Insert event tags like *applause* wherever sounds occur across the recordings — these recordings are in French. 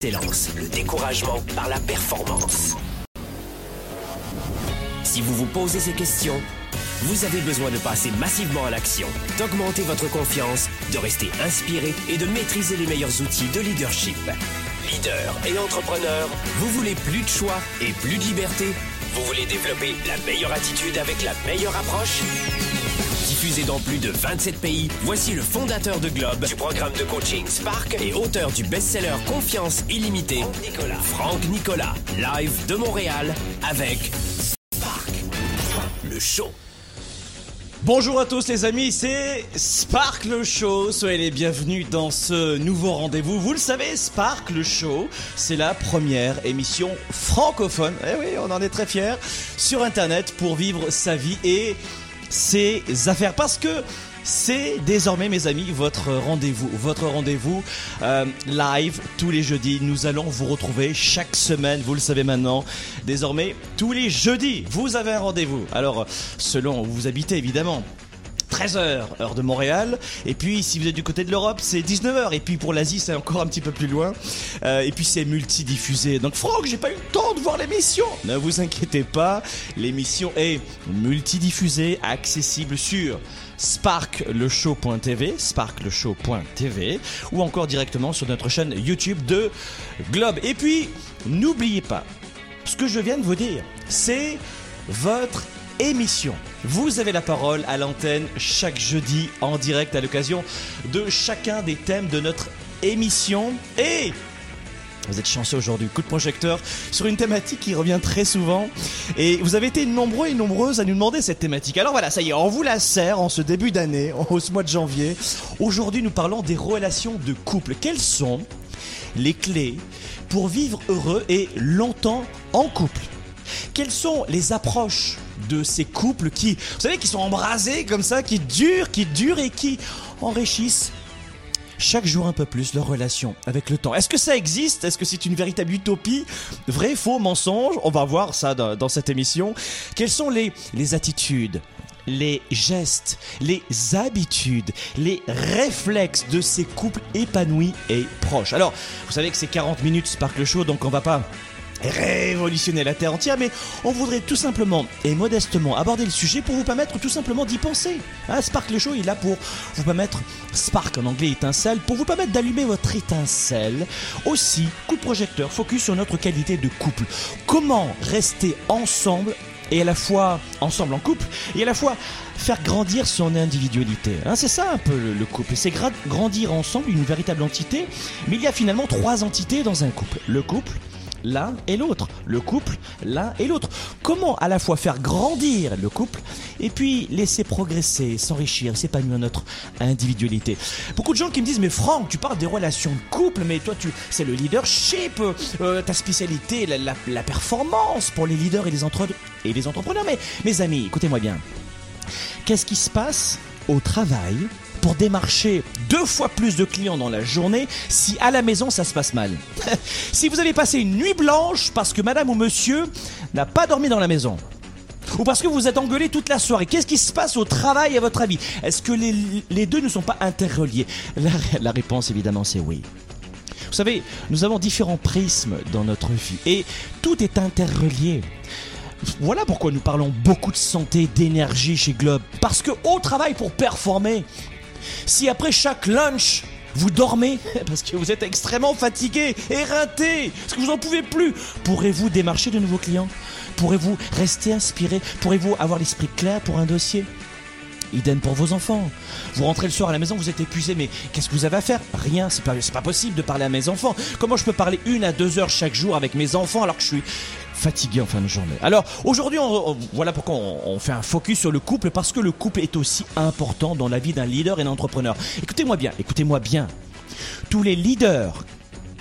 Le découragement par la performance. Si vous vous posez ces questions, vous avez besoin de passer massivement à l'action, d'augmenter votre confiance, de rester inspiré et de maîtriser les meilleurs outils de leadership. Leader et entrepreneur, vous voulez plus de choix et plus de liberté? Vous voulez développer la meilleure attitude avec la meilleure approche? Diffusé dans plus de 27 pays, voici le fondateur de Globe, du programme de coaching Spark et auteur du best-seller Confiance illimitée, Franck Nicolas. Franck Nicolas, live de Montréal avec Spark, le show. Bonjour à tous les amis, c'est Spark le Show. Soyez les bienvenus dans ce nouveau rendez-vous. Vous le savez, Spark le Show, c'est la première émission francophone. Eh oui, on en est très fiers sur Internet pour vivre sa vie et ses affaires. Parce que c'est désormais, mes amis, votre rendez-vous. Votre rendez-vous euh, live tous les jeudis. Nous allons vous retrouver chaque semaine, vous le savez maintenant. Désormais, tous les jeudis, vous avez un rendez-vous. Alors, selon où vous habitez, évidemment. 13h, heure de Montréal. Et puis, si vous êtes du côté de l'Europe, c'est 19h. Et puis, pour l'Asie, c'est encore un petit peu plus loin. Euh, et puis, c'est multidiffusé. Donc, Franck, j'ai pas eu le temps de voir l'émission. Ne vous inquiétez pas. L'émission est multidiffusée, accessible sur sparkleshow.tv, sparkleshow.tv, ou encore directement sur notre chaîne YouTube de Globe. Et puis, n'oubliez pas, ce que je viens de vous dire, c'est votre émission. Vous avez la parole à l'antenne chaque jeudi en direct à l'occasion de chacun des thèmes de notre émission. Et vous êtes chanceux aujourd'hui, coup de projecteur sur une thématique qui revient très souvent. Et vous avez été nombreux et nombreuses à nous demander cette thématique. Alors voilà, ça y est, on vous la sert en ce début d'année, *laughs* en ce mois de janvier. Aujourd'hui, nous parlons des relations de couple. Quelles sont les clés pour vivre heureux et longtemps en couple? Quelles sont les approches de ces couples qui, vous savez, qui sont embrasés comme ça, qui durent, qui durent et qui enrichissent chaque jour un peu plus leur relation avec le temps. Est-ce que ça existe? Est-ce que c'est une véritable utopie? Vrai, faux, mensonge? On va voir ça dans, cette émission. Quelles sont les, les attitudes les gestes, les habitudes, les réflexes de ces couples épanouis et proches? Alors, vous savez que c'est 40 minutes Sparkle Show, donc on va pas révolutionner la Terre entière, mais on voudrait tout simplement et modestement aborder le sujet pour vous permettre tout simplement d'y penser. Hein, Spark le show est là pour vous permettre, Spark en anglais étincelle, pour vous permettre d'allumer votre étincelle. Aussi, coup de projecteur, focus sur notre qualité de couple. Comment rester ensemble et à la fois ensemble en couple et à la fois faire grandir son individualité. Hein, c'est ça un peu le, le couple. C'est gra- grandir ensemble une véritable entité, mais il y a finalement trois entités dans un couple. Le couple, l'un et l'autre. Le couple, l'un et l'autre. Comment à la fois faire grandir le couple et puis laisser progresser, s'enrichir, s'épanouir notre individualité. Beaucoup de gens qui me disent mais Franck, tu parles des relations de couple, mais toi tu c'est le leadership, euh, ta spécialité, la, performance pour les leaders et les entrepreneurs. Mais mes amis, écoutez-moi bien. Qu'est-ce qui se passe au travail pour démarcher deux fois plus de clients dans la journée si à la maison ça se passe mal *laughs* Si vous avez passé une nuit blanche parce que madame ou monsieur n'a pas dormi dans la maison ou parce que vous êtes engueulé toute la soirée. Qu'est-ce qui se passe au travail à votre avis? Est-ce que les, deux ne sont pas interreliés? La, la réponse évidemment c'est oui. Vous savez, nous avons différents prismes dans notre vie et tout est interrelié. Voilà pourquoi nous parlons beaucoup de santé, d'énergie chez Globe. Parce que au travail pour performer, si après chaque lunch, vous dormez *laughs* parce que vous êtes extrêmement fatigué, éreinté, parce que vous n'en pouvez plus, pourrez-vous démarcher de nouveaux clients? Pourrez-vous rester inspiré? Pourrez-vous avoir l'esprit clair pour un dossier? Idem pour vos enfants. Vous rentrez le soir à la maison, vous êtes épuisé, mais qu'est-ce que vous avez à faire? Rien, c'est pas, pas possible de parler à mes enfants. Comment je peux parler une à deux heures chaque jour avec mes enfants alors que je suis fatigué en fin de journée? Alors aujourd'hui, on- voilà pourquoi on, on fait un focus sur le couple, parce que le couple est aussi important dans la vie d'un leader et d'un entrepreneur. Écoutez-moi bien, écoutez-moi bien. Tous les leaders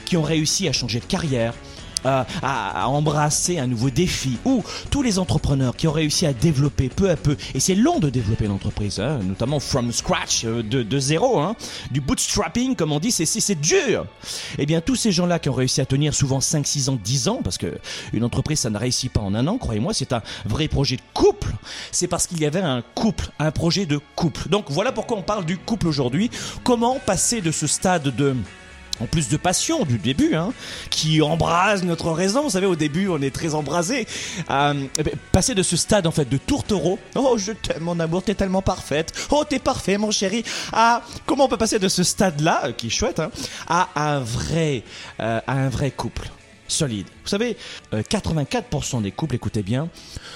qui ont réussi à changer de carrière, à, à- à embrasser un nouveau défi, ou tous les entrepreneurs qui ont réussi à développer peu à peu, et c'est long de développer l'entreprise, hein, notamment from scratch, euh, de, de zéro, hein, du bootstrapping comme on dit, c'est c'est- c'est dur. Eh bien tous ces gens-là qui ont réussi à tenir souvent 5, 6 ans, 10 ans, parce que une entreprise ça ne réussit pas en un an, croyez-moi, c'est un vrai projet de couple, c'est parce qu'il y avait un couple, un projet de couple. Donc voilà pourquoi on parle du couple aujourd'hui, comment passer de ce stade de en plus de passion du début, hein, qui embrase notre raison. Vous savez, au début, on est très embrasé. Euh, eh ben, passer de ce stade en fait de tourtereau, oh je t'aime mon amour, t'es tellement parfaite, oh t'es parfait mon chéri, à comment on peut passer de ce stade-là, euh, qui est chouette, hein, à un vrai, euh, à un vrai couple solide. Vous savez, euh, 84% des couples, écoutez bien,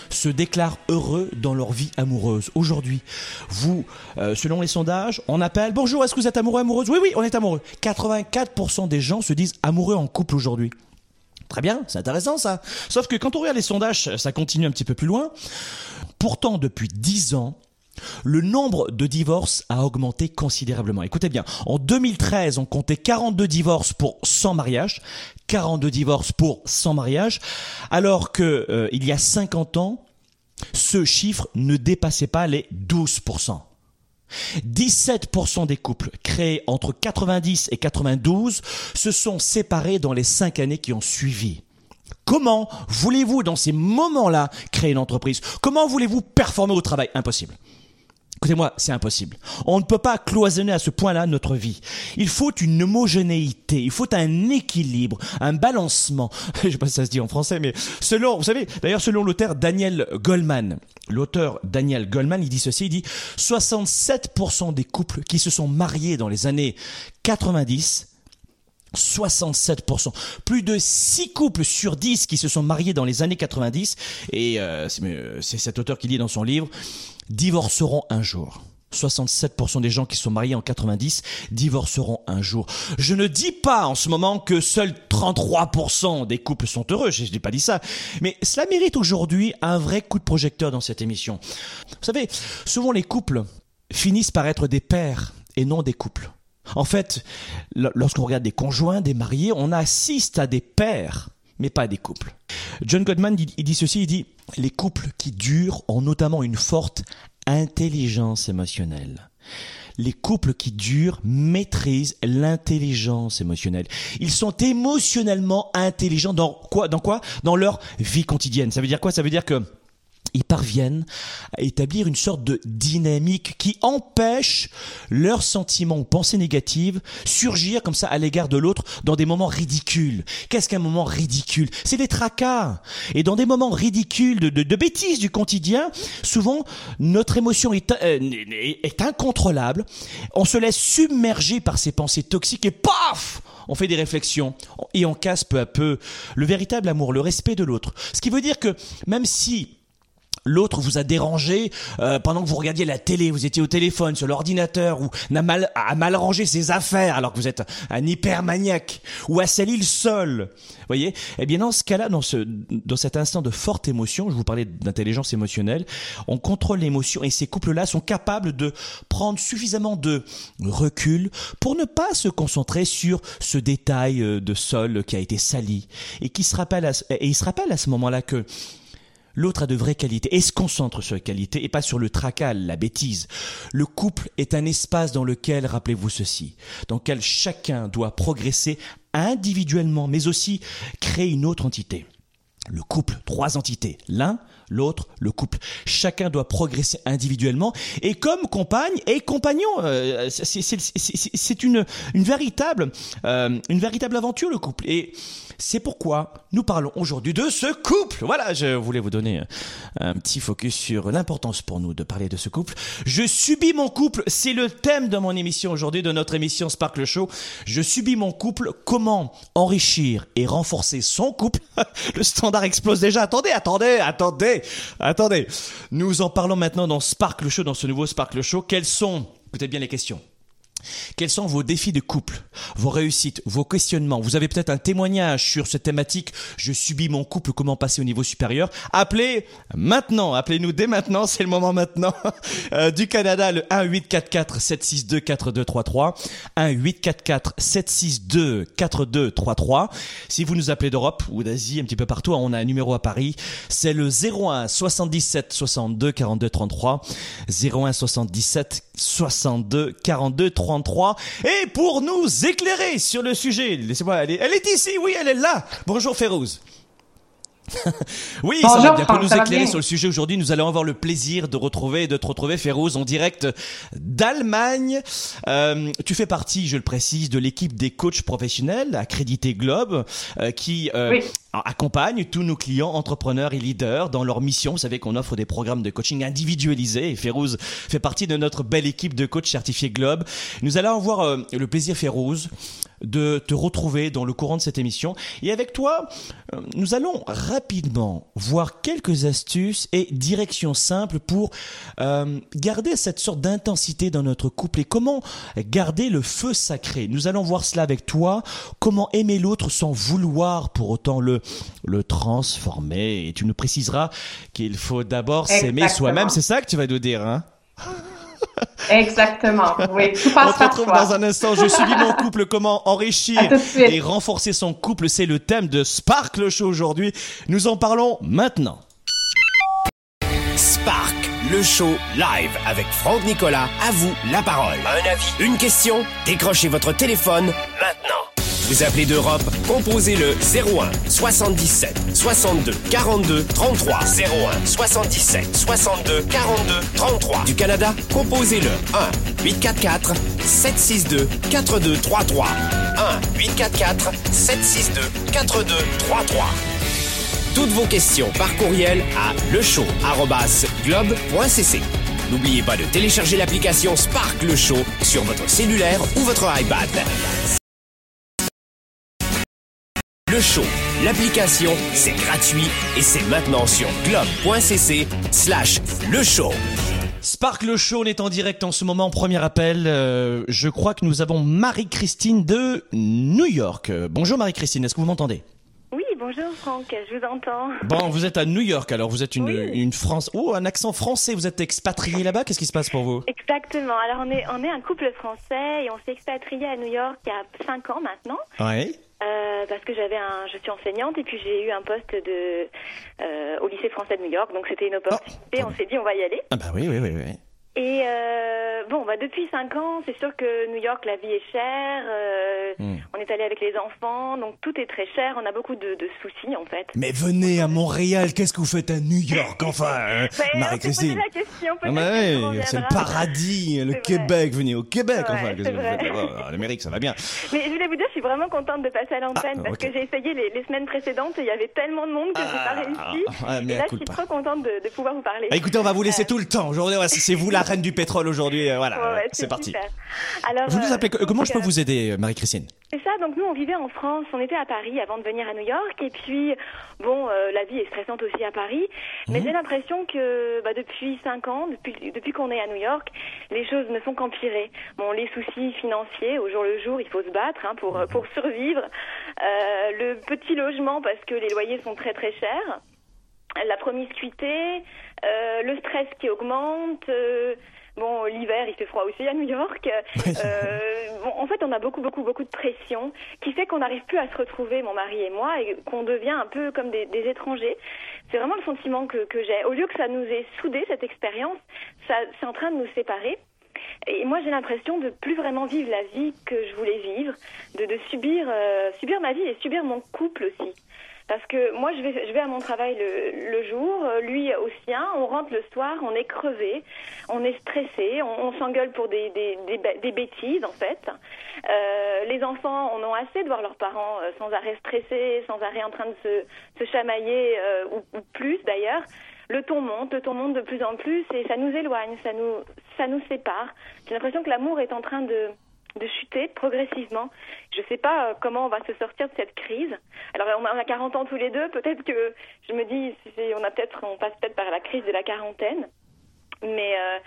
se déclarent heureux dans leur vie amoureuse. Aujourd'hui, vous, euh, selon les sondages, on appelle Bonjour, est-ce que vous êtes amoureux, amoureuse? Oui, oui, on est amoureux. 84% des gens se disent amoureux en couple aujourd'hui. Très bien, c'est intéressant ça. Sauf que quand on regarde les sondages, ça continue un petit peu plus loin. Pourtant, depuis 10 ans, le nombre de divorces a augmenté considérablement. Écoutez bien, en 2013, on comptait 42 divorces pour 100 mariages, 42 divorces pour 100 mariages, alors que euh, il y a 50 ans, ce chiffre ne dépassait pas les 12%. 17% des couples créés entre 90 et 92 se sont séparés dans les 5 années qui ont suivi. Comment voulez-vous, dans ces moments-là, créer une entreprise? Comment voulez-vous performer au travail? Impossible. Écoutez-moi, c'est impossible. On ne peut pas cloisonner à ce point-là notre vie. Il faut une homogénéité, il faut un équilibre, un balancement. *laughs* Je sais pas si ça se dit en français, mais selon, vous savez, d'ailleurs, selon l'auteur Daniel Goldman, l'auteur Daniel Goldman, il dit ceci, il dit 67% des couples qui se sont mariés dans les années 90 67%. Plus de 6 couples sur 10 qui se sont mariés dans les années 90, et euh, c'est cet auteur qui dit dans son livre, divorceront un jour. 67% des gens qui sont mariés en 90 divorceront un jour. Je ne dis pas en ce moment que seuls 33% des couples sont heureux, je n'ai pas dit ça, mais cela mérite aujourd'hui un vrai coup de projecteur dans cette émission. Vous savez, souvent les couples finissent par être des pères et non des couples. En fait, lorsqu'on regarde des conjoints, des mariés, on assiste à des pères, mais pas des couples. John Goodman, il dit ceci, il dit, les couples qui durent ont notamment une forte intelligence émotionnelle. Les couples qui durent maîtrisent l'intelligence émotionnelle. Ils sont émotionnellement intelligents dans quoi Dans quoi? Dans leur vie quotidienne. Ça veut dire quoi? Ça veut dire que ils parviennent à établir une sorte de dynamique qui empêche leurs sentiments ou pensées négatives surgir comme ça à l'égard de l'autre dans des moments ridicules. Qu'est-ce qu'un moment ridicule? C'est des tracas. Et dans des moments ridicules de, de, bêtises du quotidien, souvent notre émotion est, euh, est incontrôlable. On se laisse submerger par ces pensées toxiques et paf on fait des réflexions et on casse peu à peu le véritable amour, le respect de l'autre. Ce qui veut dire que même si L'autre vous a dérangé euh, pendant que vous regardiez la télé, vous étiez au téléphone, sur l'ordinateur, ou n'a mal, a mal rangé ses affaires alors que vous êtes un hypermaniaque, ou a sali le sol. voyez? Eh bien dans ce cas-là, dans, ce, dans cet instant de forte émotion, je vous parlais d'intelligence émotionnelle, on contrôle l'émotion et ces couples-là sont capables de prendre suffisamment de recul pour ne pas se concentrer sur ce détail euh, de sol qui a été sali et qui se rappelle et il se rappelle à ce moment-là que L'autre a de vraies qualités et se concentre sur les qualités et pas sur le tracal, la bêtise. Le couple est un espace dans lequel, rappelez-vous ceci, dans lequel chacun doit progresser individuellement, mais aussi créer une autre entité. Le couple, trois entités. L'un, l'autre, le couple. Chacun doit progresser individuellement et comme compagne et compagnon, euh, c'est une, véritable, euh, une véritable aventure le couple. Et c'est pourquoi nous parlons aujourd'hui de ce couple. Voilà, je voulais vous donner un petit focus sur l'importance pour nous de parler de ce couple. Je subis mon couple, c'est le thème de mon émission aujourd'hui, de notre émission Sparkle Show. Je subis mon couple, comment enrichir et renforcer son couple? *laughs* le standard explose déjà. Attendez, attendez, attendez, attendez. Nous en parlons maintenant dans Sparkle Show, dans ce nouveau Sparkle Show. Quelles sont, écoutez bien les questions. Quels sont vos défis de couple, vos réussites, vos questionnements? Vous avez peut-être un témoignage sur cette thématique. Je subis mon couple, comment passer au niveau supérieur? Appelez maintenant, appelez-nous dès maintenant, c'est le moment maintenant. *laughs* Euh, du Canada, le 1 844 762 4233 1 844 762 4233. Si vous nous appelez d'Europe ou d'Asie, un petit peu partout, on a un numéro à Paris, c'est le 01 77 62 42 33 01 77 62 42 33 et pour nous éclairer sur le sujet, laissez-moi est, elle est ici, oui, elle est là. Bonjour Férouz. *laughs* oui, ça va bien. Pour nous éclairer sur le sujet aujourd'hui, nous allons avoir le plaisir de retrouver, de te retrouver, Férouz, en direct d'Allemagne. Euh, tu fais partie, je le précise, de l'équipe des coachs professionnels accrédités Globe, euh, qui euh, accompagne tous nos clients, entrepreneurs et leaders dans leur mission. Vous savez qu'on offre des programmes de coaching individualisés et Férouz fait partie de notre belle équipe de coachs certifiés Globe. Nous allons avoir euh, le plaisir, Férouz, de te retrouver dans le courant de cette émission. Et avec toi, euh, nous allons rapidement voir quelques astuces et directions simples pour euh, garder cette sorte d'intensité dans notre couple et comment garder le feu sacré. Nous allons voir cela avec toi, comment aimer l'autre sans vouloir pour autant le, le transformer. Et tu nous préciseras qu'il faut d'abord s'aimer soi-même. C'est ça que tu vas nous dire, hein? *laughs* Exactement. Oui, tout passe On se retrouve dans un instant. Je suis mon couple. Comment enrichir *laughs* et renforcer son couple C'est le thème de Spark le show aujourd'hui. Nous en parlons maintenant. Spark le show live avec Franck Nicolas. À vous la parole. Un avis, une question Décrochez votre téléphone maintenant. Vous appelez d'Europe, composez le 01 77 62 42 33 01 77 62 42 33. Du Canada, composez le 1 844 762 4233 1 844 762 4233. Toutes vos questions par courriel à lechaud@globe.cc. N'oubliez pas de télécharger l'application Spark Le Show sur votre cellulaire ou votre iPad. Le show, l'application, c'est gratuit et c'est maintenant sur globe.cc slash le show. Spark le show, on est en direct en ce moment, premier appel. Euh, je crois que nous avons Marie-Christine de New York. Euh, bonjour Marie-Christine, est-ce que vous m'entendez? Oui, bonjour Franck, je vous entends. Bon, vous êtes à New York, alors vous êtes une, une France... Oh, un accent français, vous êtes expatrié là-bas, qu'est-ce qui se passe pour vous? Exactement, alors on est, on est un couple français et on s'est expatrié à New York il y a 5 ans maintenant. Oui. Euh, parce que j'avais un, je suis enseignante et puis j'ai eu un poste de euh, au lycée français de New York, donc c'était une opportunité. On s'est dit on va y aller. Ah bah oui oui oui. oui. Et euh, bon, bah depuis cinq ans, c'est sûr que New York, la vie est chère. Euh, mm. On est allé avec les enfants, donc tout est très cher. On a beaucoup de, de soucis en fait. Mais venez à Montréal. Qu'est-ce que vous faites à New York, *laughs* enfin, hein, Marie-Christine C'est le paradis, le Québec. Venez au Québec, enfin. Oh, L'Amérique, ça va bien. Mais je voulais vous dire, je suis vraiment contente de passer à l'antenne ah, parce que j'ai essayé les, les, semaines précédentes et il y avait tellement de monde que j'ai pas ah, réussi. Ah, et là, je suis trop contente de, de, pouvoir vous parler. écoutez, on va vous laisser euh, tout le temps. Aujourd'hui, c'est vous la reine du pétrole aujourd'hui. Euh, voilà, c'est parti. Alors, vous nous appelez, euh, comment je peux vous aider, Marie-Christine? C'est ça, donc nous on vivait en France, on était à Paris avant de venir à New York, et puis, bon, euh, la vie est stressante aussi à Paris, mais mhm. j'ai l'impression que bah, depuis 5 ans, depuis, depuis qu'on est à New York, les choses ne font qu'empirer. Bon, les soucis financiers, au jour le jour, il faut se battre hein, pour, pour survivre. le petit logement, parce que les loyers sont très très chers la promiscuité, euh, le stress qui augmente. Euh, bon, l'hiver, il fait froid aussi à New York. *laughs* Euh, bon, en fait, on a beaucoup, beaucoup, beaucoup de pression qui fait qu'on n'arrive plus à se retrouver, mon mari et moi, et qu'on devient un peu comme des, des étrangers. C'est vraiment le sentiment que, que j'ai. Au lieu que ça nous ait soudé cette expérience, ça, c'est en train de nous séparer. Et moi, j'ai l'impression de plus vraiment vivre la vie que je voulais vivre, de, de subir, subir ma vie et subir mon couple aussi. Parce que moi, je vais, à mon travail le, jour, lui au sien, on rentre le soir, on est crevé, on est stressé, on, s'engueule pour des, bêtises en fait. Euh, les enfants en ont assez de voir leurs parents euh, sans arrêt stressés, sans arrêt en train de se, chamailler, euh, ou, plus d'ailleurs. Le ton monte, le ton monte de plus en plus et ça nous éloigne, ça nous sépare. J'ai l'impression que l'amour est en train de de chuter progressivement. Je ne sais pas euh, comment on va se sortir de cette crise. Alors on a 40 ans tous les deux, peut-être que je me dis on a on passe peut-être par la crise de la quarantaine, mais euh,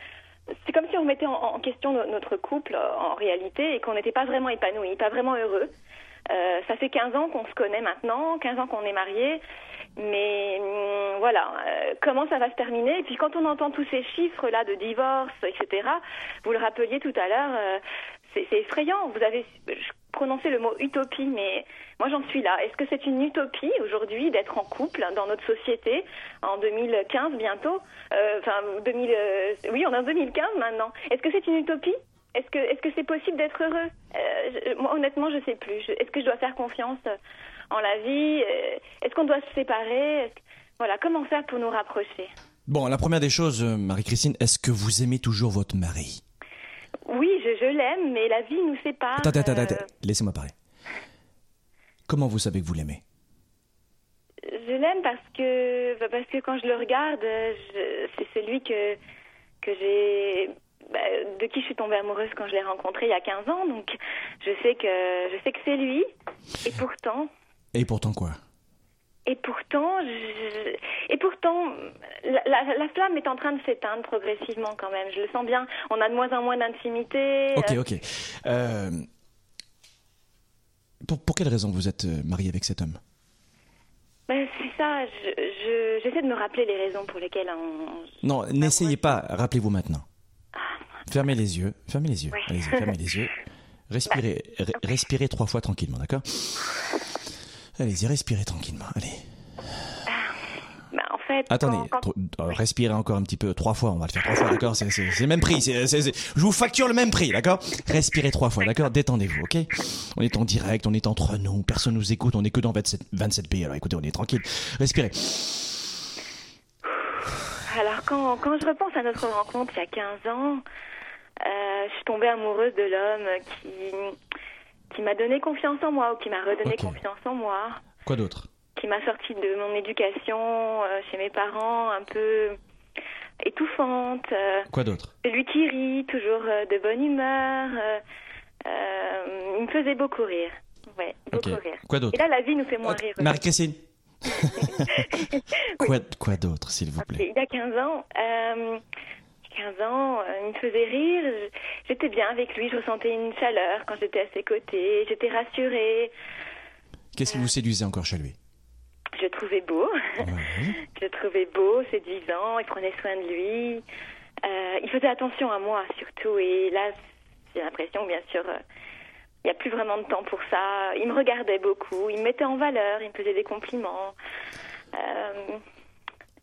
c'est comme si on mettait en, question notre couple euh, en réalité et qu'on n'était pas vraiment épanoui, pas vraiment heureux. Ça fait 15 ans qu'on se connaît maintenant, 15 ans qu'on est mariés, mais hum, voilà, comment ça va se terminer? Et puis quand on entend tous ces chiffres-là de divorce, etc., vous le rappeliez tout à l'heure, c'est effrayant. Vous avez prononcé le mot utopie, mais moi j'en suis là. Est-ce que c'est une utopie aujourd'hui d'être en couple dans notre société en 2015 bientôt? Euh, Enfin, 2000, euh, oui, on est en 2015 maintenant. Est-ce que c'est une utopie? Est-ce que c'est possible d'être heureux? Euh, Moi, honnêtement, je sais plus. Est-ce que je dois faire confiance en la vie euh, Est-ce qu'on doit se séparer? Voilà, comment faire pour nous rapprocher? Bon, la première des choses, euh, Marie-Christine, est-ce que vous aimez toujours votre mari Oui, je, je l'aime, mais la vie nous sépare. Attends, attends, euh, attends, laissez-moi parler. Comment vous savez que vous l'aimez? Je l'aime parce que bah, parce que quand je le regarde, c'est celui que que j'ai bah, de qui je suis tombée amoureuse quand je l'ai rencontré il y a 15 ans. Donc je sais que je sais que c'est lui. Et pourtant Et pourtant quoi? Et pourtant je- et pourtant la, la- la flamme est en train de s'éteindre progressivement quand même. Je le sens bien. On a de moins en moins d'intimité. Ok, ok. Euh, pour, pour quelle raison vous êtes euh, marié avec cet homme? Ben, c'est ça. Je- je- J'essaie de me rappeler les raisons pour lesquelles on. Non, n'essayez pas, rappelez-vous maintenant. Ah, Fermez les yeux, fermez les yeux, allez-y, fermez les yeux. *laughs* Respirez, re- respirez trois fois tranquillement, d'accord? *laughs* Allez-y, respirez tranquillement, allez. ben, en fait. Attendez, quand- quand- tro- euh, respirez encore un petit peu, trois fois, on va le faire trois fois, d'accord C'est le même prix, c'est- je vous facture le même prix, d'accord? Respirez trois fois, d'accord? Détendez-vous, ok? On est en direct, on est entre nous, personne nous écoute, on est que dans 27, 27 pays, alors écoutez, on est tranquille. Respirez. Alors, quand, quand je repense à notre rencontre il y a 15 ans, euh, je suis tombée amoureuse de l'homme qui, qui m'a donné confiance en moi, ou qui m'a redonné confiance en moi, Quoi d'autre? Qui m'a sorti de mon éducation euh, chez mes parents un peu étouffante. euh, Quoi d'autre? celui qui rit, toujours euh, de bonne humeur. il me faisait beaucoup rire. Ouais, beaucoup rire. Quoi d'autre? Et là, la vie nous fait moins rire. Marie-Christine *laughs* quoi, quoi d'autre, s'il vous Ok, plaît? Il y a 15 ans, 15 ans, euh, il me faisait rire. J'étais bien avec lui, je ressentais une chaleur quand j'étais à ses côtés. J'étais rassurée. Qu'est-ce qui vous séduisait encore chez lui? Je le trouvais beau. Ouais. *laughs* je le trouvais beau, séduisant. Il prenait soin de lui. Euh, il faisait attention à moi surtout. Et là, j'ai l'impression, bien sûr, euh, il n'y a plus vraiment de temps pour ça. Il me regardait beaucoup. Il me mettait en valeur. Il me faisait des compliments. Euh,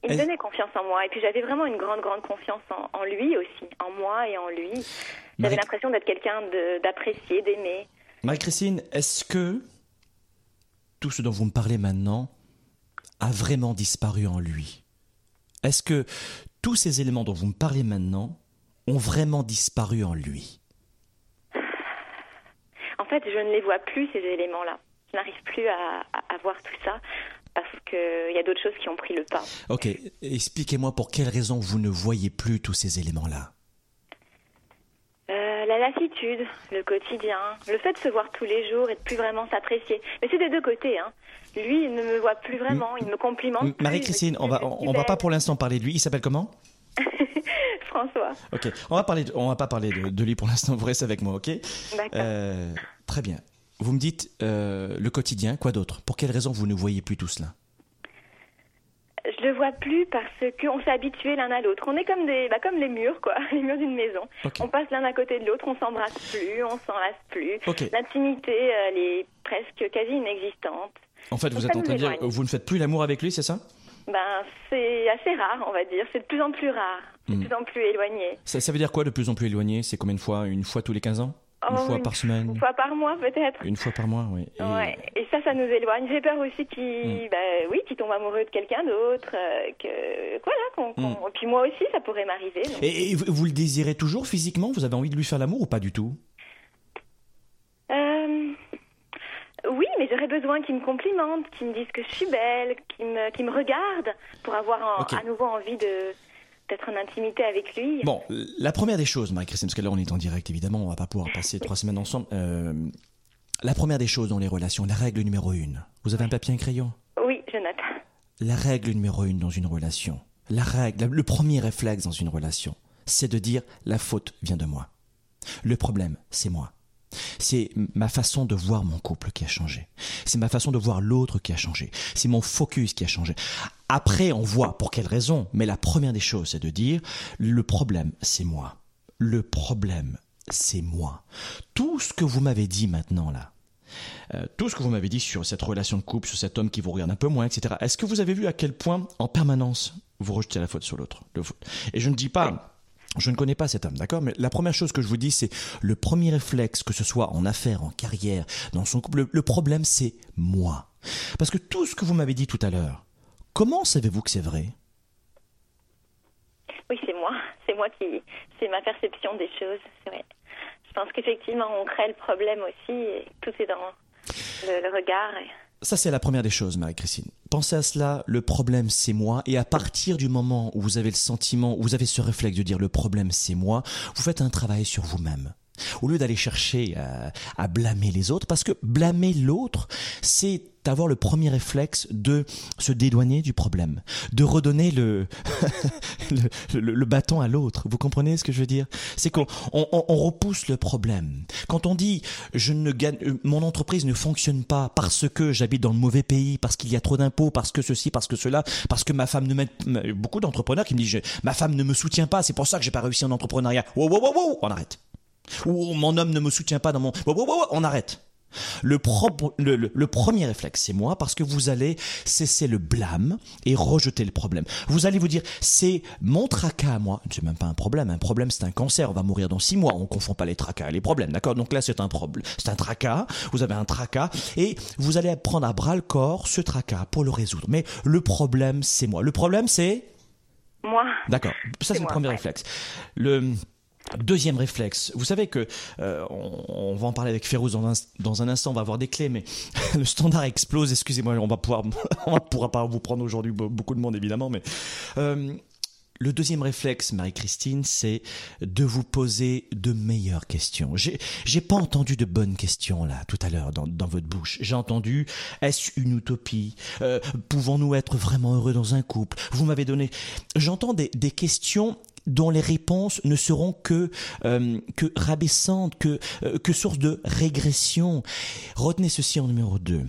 il me donnait confiance en moi. Et puis j'avais vraiment une grande, grande confiance en, en lui aussi, en moi et en lui. J'avais Marie- l'impression d'être quelqu'un d'apprécié, d'aimer. Marie-Christine, est-ce que tout ce dont vous me parlez maintenant a vraiment disparu en lui? Est-ce que tous ces éléments dont vous me parlez maintenant ont vraiment disparu en lui? En fait, je ne les vois plus, ces éléments-là. Je n'arrive plus à, à- à voir tout ça parce qu'il y a d'autres choses qui ont pris le pas. Ok, expliquez-moi pour quelle raison vous ne voyez plus tous ces éléments-là. Euh, la lassitude, le quotidien, le fait de se voir tous les jours et de plus vraiment s'apprécier. Mais c'est des deux côtés. Hein. Lui, il ne me voit plus vraiment, il me complimente. Marie-Christine, on va, on, va pas pour l'instant parler de lui. Il s'appelle comment? *laughs* François, Ok, on va parler, de- on va pas parler de, de lui pour l'instant. Vous restez avec moi, ok? D'accord. Euh, Très bien. Vous me dites euh, le quotidien, quoi d'autre? Pour quelle raison vous ne voyez plus tout cela? Je le vois plus parce qu'on s'est habitués l'un à l'autre. On est comme des, bah, comme les murs, quoi, *laughs* les murs d'une maison. On passe l'un à côté de l'autre, on s'embrasse plus, on s'enlace plus. L'intimité, elle est presque quasi inexistante. En fait, vous êtes en train de dire, éloigne. vous ne faites plus l'amour avec lui, c'est ça? Ben, c'est assez rare, on va dire. C'est de plus en plus rare, de Hmm. plus en plus éloigné. ça, ça veut dire quoi de plus en plus éloigné? C'est combien de fois? Une fois tous les 15 ans? Une Oh, fois par semaine Une fois par mois, peut-être. Une fois par mois, oui. Et- Ouais. Et ça, ça nous éloigne. J'ai peur aussi qu'il, Hmm. bah, oui, qu'il tombe amoureux de quelqu'un d'autre, euh, que, voilà, qu'on- Et puis moi aussi, ça pourrait m'arriver. Hmm. Et, et vous vous le désirez toujours physiquement? Vous avez envie de lui faire l'amour ou pas du tout? Euh, oui, mais j'aurais besoin qu'il me complimente, qu'il me dise que je suis belle, qu'il me, qu'il me regarde pour avoir en- à nouveau envie de d'être en intimité avec lui. Bon, la première des choses, Marie-Christine, parce que là on est en direct évidemment, on va pas pouvoir passer trois semaines ensemble. Euh, la première des choses dans les relations, la règle numéro une. Vous avez un papier et un crayon? Oui, je note. La règle numéro une dans une relation, la règle, le premier réflexe dans une relation, c'est de dire la faute vient de moi. Le problème, c'est moi. C'est ma façon de voir mon couple qui a changé. C'est ma façon de voir l'autre qui a changé. C'est mon focus qui a changé. Après, on voit pour quelle raison. Mais la première des choses, c'est de dire le problème, c'est moi. Le problème, c'est moi. Tout ce que vous m'avez dit maintenant là, euh, tout ce que vous m'avez dit sur cette relation de couple, sur cet homme qui vous regarde un peu moins, etc. Est-ce que vous avez vu à quel point, en permanence, vous rejetez la faute sur l'autre. Et je ne dis pas Je ne connais pas cet homme, d'accord? Mais la première chose que je vous dis, c'est le premier réflexe, que ce soit en affaires, en carrière, dans son couple, le problème, c'est moi. Parce que tout ce que vous m'avez dit tout à l'heure, comment savez-vous que c'est vrai? Oui, c'est moi. C'est moi qui. C'est ma perception des choses. Vrai. Je pense qu'effectivement, on crée le problème aussi. Et tout est dans le, regard. Ça, c'est la première des choses, Marie-Christine. Pensez à cela, le problème, c'est moi. Et à partir du moment où vous avez le sentiment, où vous avez ce réflexe de dire le problème, c'est moi, vous faites un travail sur vous-même. Au lieu d'aller chercher à, blâmer les autres, parce que blâmer l'autre, c'est avoir le premier réflexe de se dédouaner du problème, de redonner le, *laughs* le, bâton à l'autre. Vous comprenez ce que je veux dire? C'est qu'on on, repousse le problème. Quand on dit je ne gagne, euh, mon entreprise ne fonctionne pas parce que j'habite dans le mauvais pays, parce qu'il y a trop d'impôts, parce que ceci, parce que cela, parce que ma femme ne met beaucoup d'entrepreneurs qui me disent ma femme ne me soutient pas, c'est pour ça que j'ai pas réussi en entrepreneuriat. Wow, wow, wow, on arrête. Ou mon homme ne me soutient pas dans mon... On arrête. Le, le, premier réflexe, c'est moi, parce que vous allez cesser le blâme et rejeter le problème. Vous allez vous dire, c'est mon tracas à moi. C'est même pas un problème. Un problème, c'est un cancer. On va mourir dans six mois. On confond pas les tracas et les problèmes, d'accord? Donc là, c'est un problème. C'est un tracas. Vous avez un tracas et vous allez prendre à bras le corps ce tracas pour le résoudre. Mais le problème, c'est moi. Le problème, c'est moi. D'accord. Ça, c'est le premier réflexe. Le Deuxième réflexe, vous savez que euh, on, va en parler avec Férouz dans un, dans un, instant, on va avoir des clés, mais *laughs* le standard explose. Excusez-moi, on va pouvoir, *laughs* on pourra pas vous prendre aujourd'hui beaucoup de monde évidemment, mais euh, le deuxième réflexe, Marie-Christine, c'est de vous poser de meilleures questions. J'ai, j'ai pas entendu de bonnes questions là tout à l'heure dans, dans votre bouche. J'ai entendu est-ce une utopie? Euh, Pouvons-nous être vraiment heureux dans un couple? Vous m'avez donné. J'entends des, des questions dont les réponses ne seront que euh, que rabaissantes, que euh, que source de régression. Retenez ceci en numéro 2.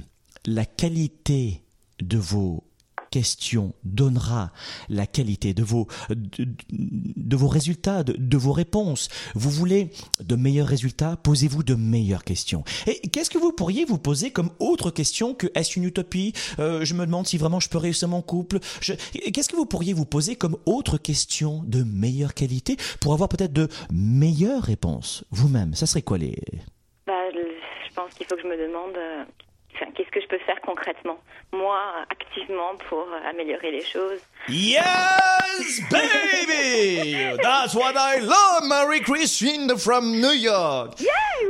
La qualité de vos question donnera la qualité de vos, de, vos résultats, de, vos réponses. Vous voulez de meilleurs résultats, posez-vous de meilleures questions. Et qu'est-ce que vous pourriez vous poser comme autre question que est-ce une utopie? Euh, Je me demande si vraiment je peux réussir mon couple. Qu'est-ce que vous pourriez vous poser comme autre question de meilleure qualité pour avoir peut-être de meilleures réponses vous-même? Ça serait quoi les... Bah, je pense qu'il faut que je me demande euh, qu'est-ce que je peux faire concrètement, moi, activement, pour améliorer les choses? Yes, baby! That's what I love, Mary Christine from New York. Yeah!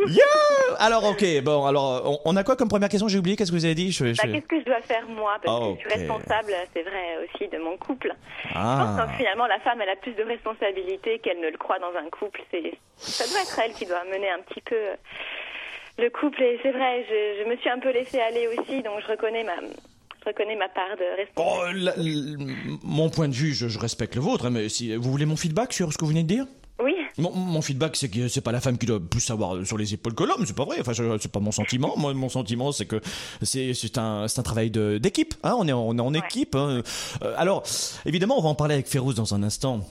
Yeah! Alors, ok, bon, alors, on, a quoi comme première question? J'ai oublié, qu'est-ce que vous avez dit? Bah, Qu'est-ce que je dois faire moi? Parce que je suis responsable, c'est vrai, aussi de mon couple. Je pense ah. que finalement, la femme, elle a plus de responsabilités qu'elle ne le croit dans un couple. C'est, ça doit être elle qui doit mener un petit peu le couple, et c'est vrai, je, me suis un peu laissée aller aussi, donc je reconnais ma, je reconnais ma part de responsabilité. Oh, mon point de vue, je, respecte le vôtre, hein, mais si vous voulez mon feedback sur ce que vous venez de dire? Oui. Mon, feedback, c'est que c'est pas la femme qui doit plus savoir sur les épaules que l'homme, c'est pas vrai. Enfin, c'est pas mon sentiment. Moi, mon sentiment, c'est que c'est un travail d'équipe. Hein on est on est en équipe. Hein. Euh, alors, évidemment, on va en parler avec Férouz dans un instant.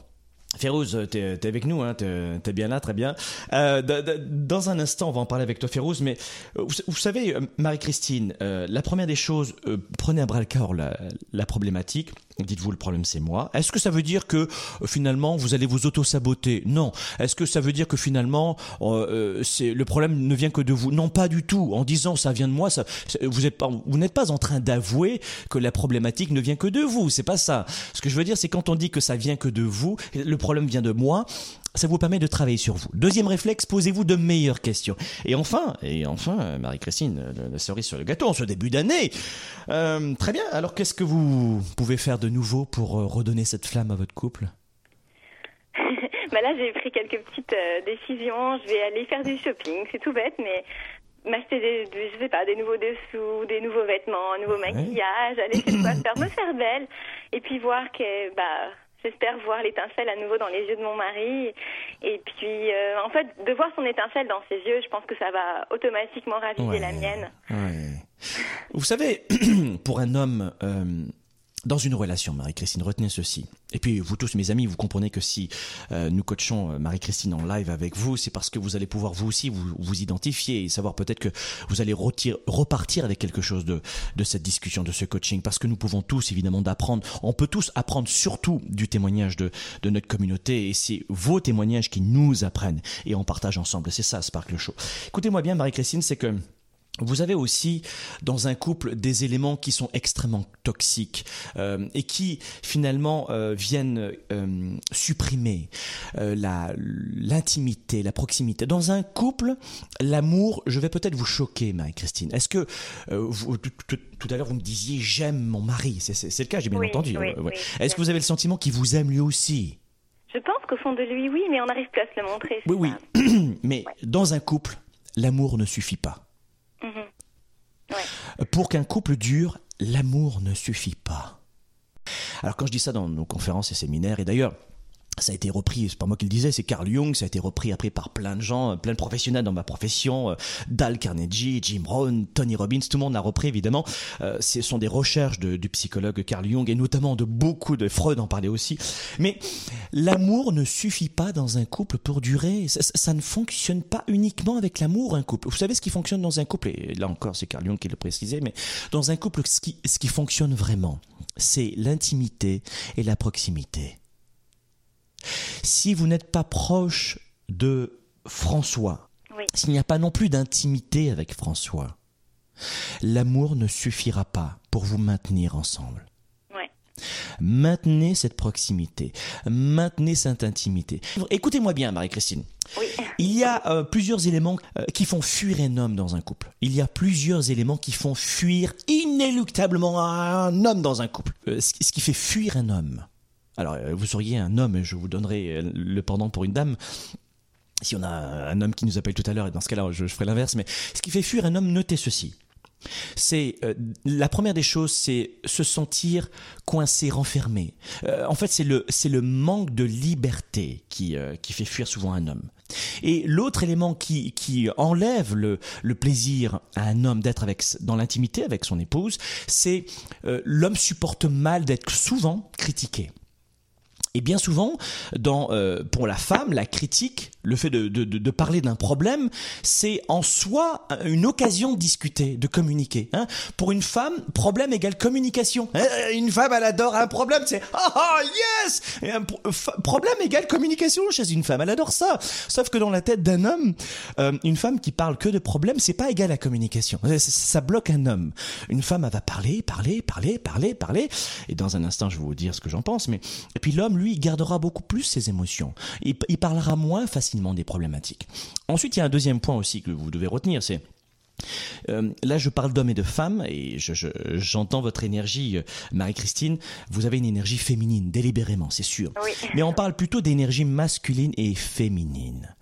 Férouz, t'es es avec nous, hein, t'es es bien là, très bien. Euh, dans un instant, on va en parler avec toi, Férouz, mais euh, vous, savez, euh, Marie-Christine, euh, la première des choses, prenez à bras le corps la, la problématique. Dites-vous, le problème c'est moi. Est-ce que ça veut dire que euh, finalement vous allez vous auto-saboter? Non. Est-ce que ça veut dire que finalement euh, euh, le problème ne vient que de vous? Non, pas du tout. En disant ça vient de moi, ça, vous n'êtes pas, pas en train d'avouer que la problématique ne vient que de vous. C'est pas ça. Ce que je veux dire, c'est quand on dit que ça vient que de vous, le problème vient de moi ça vous permet de travailler sur vous. Deuxième réflexe, posez-vous de meilleures questions. Et enfin, et enfin, Marie-Christine, la cerise sur le gâteau en ce début d'année. Euh, très bien. Alors, qu'est-ce que vous pouvez faire de nouveau pour euh, redonner cette flamme à votre couple? *laughs* Bah Là, j'ai pris quelques petites euh, décisions. Je vais aller faire du shopping. C'est tout bête, mais m'acheter des, je sais pas, des nouveaux dessous, des nouveaux vêtements, un nouveau maquillage, aller chez le coiffeur, me faire belle, et puis voir que, bah, J'espère voir l'étincelle à nouveau dans les yeux de mon mari. Et puis, euh, en fait, de voir son étincelle dans ses yeux, je pense que ça va automatiquement raviver la mienne. Vous savez, *clears throat* pour un homme, euh, dans une relation, Marie-Christine, retenez ceci. Et puis vous tous, mes amis, vous comprenez que si euh, nous coachons euh, Marie-Christine en live avec vous, c'est parce que vous allez pouvoir vous aussi vous, vous identifier et savoir peut-être que vous allez repartir avec quelque chose de, de cette discussion, de ce coaching, parce que nous pouvons tous évidemment d'apprendre. On peut tous apprendre surtout du témoignage de, de notre communauté et c'est vos témoignages qui nous apprennent et on partage ensemble. C'est ça, Sparkle Show. Écoutez-moi bien, Marie-Christine, c'est que vous avez aussi dans un couple des éléments qui sont extrêmement toxiques euh, et qui finalement euh, viennent euh, supprimer la l'intimité, la proximité. Dans un couple, l'amour, je vais peut-être vous choquer, Marie-Christine. Est-ce que vous, tout, à l'heure vous me disiez j'aime mon mari, c'est le cas, j'ai bien entendu. Est-ce que vous avez le sentiment qu'il vous aime lui aussi? Je pense qu'au fond de lui, oui, mais on n'arrive plus à se le montrer. Oui, oui. *clears throat* mais dans un couple, l'amour ne suffit pas. Mhm. Pour qu'un couple dure, l'amour ne suffit pas. Alors quand je dis ça dans nos conférences et séminaires, et d'ailleurs, ça a été repris, c'est pas moi qui le disais, c'est Carl Jung, ça a été repris après par plein de gens, plein de professionnels dans ma profession, euh, Dal Carnegie, Jim Rohn, Tony Robbins, tout le monde l'a repris évidemment. Euh, ce sont des recherches du psychologue Carl Jung et notamment de beaucoup de Freud en parlait aussi. Mais l'amour ne suffit pas dans un couple pour durer. Ça, ne fonctionne pas uniquement avec l'amour un couple. Vous savez ce qui fonctionne dans un couple et là encore c'est Carl Jung qui le précisait, mais dans un couple ce qui, ce qui fonctionne vraiment, c'est l'intimité et la proximité. Si vous n'êtes pas proche de François, s'il n'y a pas non plus d'intimité avec François, l'amour ne suffira pas pour vous maintenir ensemble. Maintenez cette proximité, maintenez cette intimité. Écoutez-moi bien, Marie-Christine. Il y a euh, plusieurs éléments euh, qui font fuir un homme dans un couple. Il y a plusieurs éléments qui font fuir inéluctablement un homme dans un couple. Euh, ce qui fait fuir un homme, alors, euh, vous seriez un homme, je vous donnerai euh, le pendant pour une dame. Si on a un homme qui nous appelle tout à l'heure, et dans ce cas-là, je, ferai l'inverse. Mais ce qui fait fuir un homme, notez ceci. C'est euh, la première des choses, c'est se sentir coincé, renfermé. en fait, c'est le manque de liberté qui fait fuir souvent un homme. Et l'autre élément qui, qui enlève le, le, plaisir à un homme d'être avec dans l'intimité avec son épouse, c'est l'homme supporte mal d'être souvent critiqué. Et bien souvent, dans, euh, pour la femme, la critique, le fait de, de, de parler d'un problème, c'est en soi une occasion de discuter, de communiquer. Hein. Pour une femme, problème égale communication. Hein, une femme, elle adore un problème, c'est ah ah yes. Et un problème égale communication chez une femme, elle adore ça. Sauf que dans la tête d'un homme, euh, une femme qui parle que de problèmes, c'est pas égal à communication. Ça, bloque un homme. Une femme, elle va parler, parler, parler, parler, parler. Et dans un instant, je vais vous dire ce que j'en pense. Mais et puis l'homme lui, gardera beaucoup plus ses émotions. Il, il parlera moins facilement des problématiques. Ensuite, il y a un deuxième point aussi que vous devez retenir, c'est euh, là, je parle d'hommes et de femmes, et j'entends votre énergie, euh, Marie-Christine. Vous avez une énergie féminine, délibérément, c'est sûr. Mais on parle plutôt d'énergie masculine et féminine.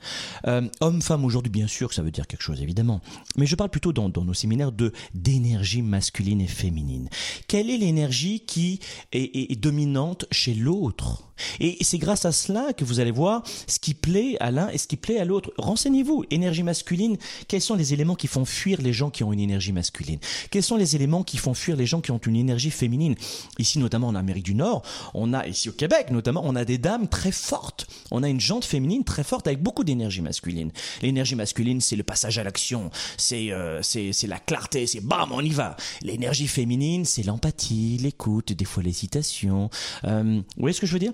Euh, Homme-femme, aujourd'hui, bien sûr ça veut dire quelque chose, évidemment. Mais je parle plutôt dans, nos séminaires de d'énergie masculine et féminine. Quelle est l'énergie qui est, est dominante chez l'autre? Et c'est grâce à cela que vous allez voir ce qui plaît à l'un et ce qui plaît à l'autre. Renseignez-vous. Énergie masculine, quels sont les éléments qui font fuir les gens qui ont une énergie masculine? Quels sont les éléments qui font fuir les gens qui ont une énergie féminine? Ici, notamment en Amérique du Nord, on a, ici au Québec notamment, on a des dames très fortes. On a une jante féminine très forte avec beaucoup d'énergie masculine. L'énergie masculine, c'est le passage à l'action, c'est euh, c'est la clarté, c'est bam, on y va. L'énergie féminine, c'est l'empathie, l'écoute, des fois l'hésitation. Euh, vous voyez ce que je veux dire?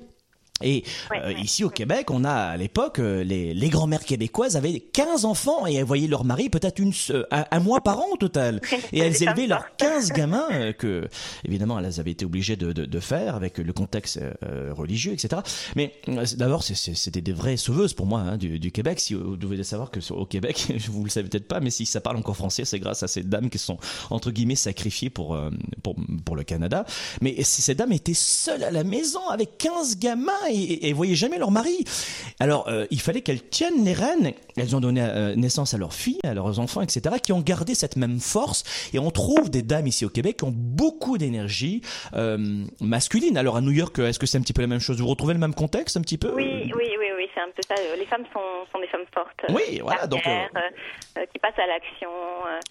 Et euh, ici au Québec, on a à l'époque, euh, les, les grand-mères québécoises avaient 15 enfants et elles voyaient leur mari peut-être une un, mois par an au total. *laughs* Et elles élevaient leurs 15 gamins euh, que, *laughs* évidemment, elles avaient été obligées de, de, de faire avec le contexte religieux, etc. Mais d'abord, c'était des vraies sauveuses pour moi hein, du, du, Québec. Si vous devez savoir que au Québec, *laughs* vous le savez peut-être pas, mais si ça parle encore français, c'est grâce à ces dames qui sont entre guillemets sacrifiées pour pour, pour le Canada. Mais ces dames étaient seules à la maison avec 15 gamins et, et, voyaient jamais leur mari. Alors, euh, il fallait qu'elles tiennent les rênes. Elles ont donné euh, naissance à leurs filles, à leurs enfants, etc., qui ont gardé cette même force. Et on trouve des dames ici au Québec qui ont beaucoup d'énergie euh, masculine. Alors, à New York, est-ce que c'est un petit peu la même chose? Vous retrouvez le même contexte un petit peu? Oui, oui, c'est ça. euh, Les femmes sont, sont des femmes fortes. euh, Oui, voilà, donc, euh, qui passent à l'action.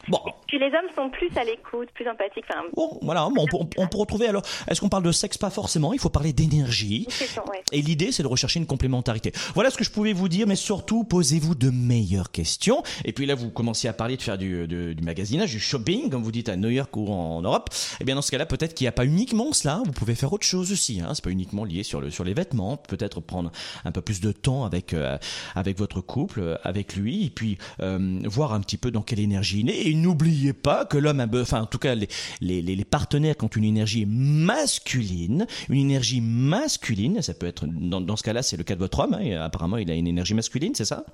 Bon. Puis les hommes sont plus à l'écoute, plus empathiques. Enfin, Bon, voilà, on, peut- on peut retrouver alors. Est-ce qu'on parle de sexe? Pas forcément. Il faut parler d'énergie. ouais. Et l'idée, c'est de rechercher une complémentarité. Voilà ce que je pouvais vous dire, mais surtout, posez-vous de meilleures questions. Et puis là, vous commencez à parler de faire du, de- du magasinage, du shopping, comme vous dites à New York ou en Europe. Eh bien, dans ce cas-là, peut-être qu'il n'y a pas uniquement cela. Vous pouvez faire autre chose aussi. Hein. C'est pas uniquement lié sur le sur les vêtements. Peut-être prendre un peu plus de temps avec euh, avec votre couple, euh, avec lui, et puis euh, voir un petit peu dans quelle énergie il est. Et n'oubliez pas que l'homme, enfin, en tout cas, les, les, les, les partenaires qui ont une énergie masculine, une énergie masculine, ça peut être dans, dans ce cas-là, c'est le cas de votre homme. hein, apparemment, il a une énergie masculine, c'est ça?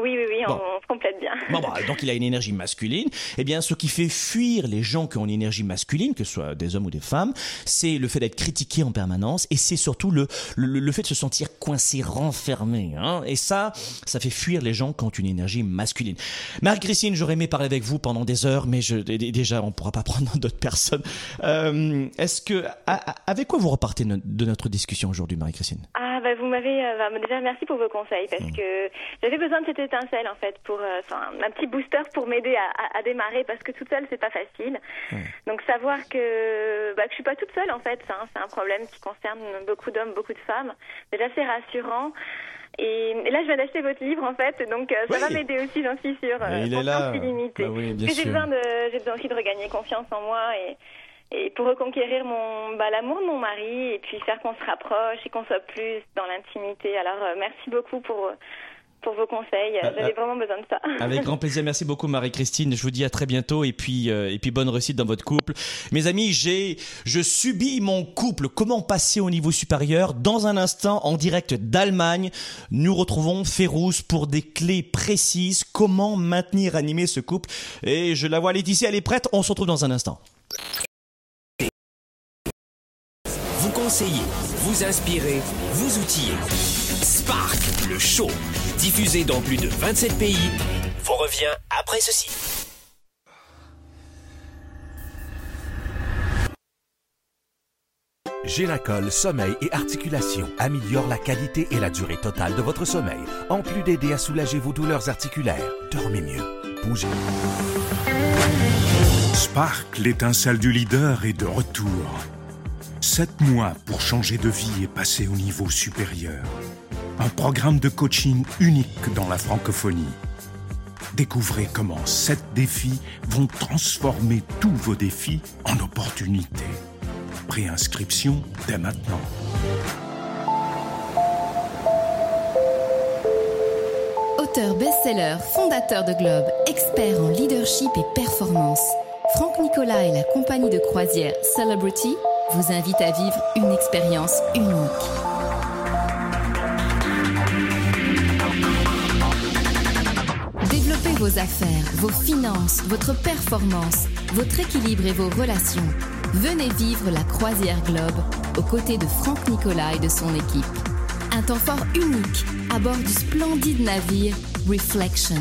Oui, oui, oui, Bon. Complète bien. Bon, bah, donc il a une énergie masculine. Eh bien, ce qui fait fuir les gens qui ont une énergie masculine, que ce soit des hommes ou des femmes, c'est le fait d'être critiqué en permanence et c'est surtout le, le, le fait de se sentir coincé, renfermé. Hein. Et ça, ça fait fuir les gens qui ont une énergie masculine. Marie-Christine, j'aurais aimé parler avec vous pendant des heures, mais je, déjà, on pourra pas *laughs* prendre d'autres personnes. Euh, Est-ce que, a- avec quoi vous repartez de notre discussion aujourd'hui, Marie-Christine Ah, bah, déjà, merci pour vos conseils parce Mm. que j'avais besoin de cette étincelle, en fait, pour. euh, un petit booster pour m'aider à, à- à démarrer parce que toute seule, c'est pas facile. Donc, savoir que, bah, que je suis pas toute seule, en fait, c'est un, c'est un problème qui concerne beaucoup d'hommes, beaucoup de femmes. Déjà, c'est rassurant. Et, là, je viens d'acheter votre livre, en fait, donc euh, ça Oui. va m'aider aussi, j'en suis sûre. euh, Il est là. Bah oui, j'ai besoin, de, j'ai besoin aussi de regagner confiance en moi et, et pour reconquérir mon, bah, l'amour de mon mari et puis faire qu'on se rapproche et qu'on soit plus dans l'intimité. Alors, euh, merci beaucoup pour, pour vos conseils. Euh, J'avais euh, vraiment besoin de ça. *laughs* Avec grand plaisir. Merci beaucoup, Marie-Christine. Je vous dis à très bientôt et puis, euh, et puis bonne réussite dans votre couple. Mes amis, j'ai, je subis mon couple. Comment passer au niveau supérieur? Dans un instant, en direct d'Allemagne, nous retrouvons Férouz pour des clés précises. Comment maintenir animé ce couple? Et je la vois, Laetitia, elle est prête. On se retrouve dans un instant. Vous conseillez, vous inspirez, vous outillez. Spark, le show, diffusé dans plus de 27 pays, vous revient après ceci. Génacol Sommeil et Articulation améliore la qualité et la durée totale de votre sommeil, en plus d'aider à soulager vos douleurs articulaires. Dormez mieux, bougez. Spark, l'étincelle du leader, est de retour. Sept mois pour changer de vie et passer au niveau supérieur. Un programme de coaching unique dans la francophonie. Découvrez comment sept défis vont transformer tous vos défis en opportunités. Préinscription dès maintenant. Auteur best-seller, fondateur de Globe, expert en leadership et performance, Franck Nicolas et la compagnie de croisière Celebrity vous invitent à vivre une expérience unique. Développez vos affaires, vos finances, votre performance, votre équilibre et vos relations. Venez vivre la croisière Globe aux côtés de Franck Nicolas et de son équipe. Un temps fort unique à bord du splendide navire Reflection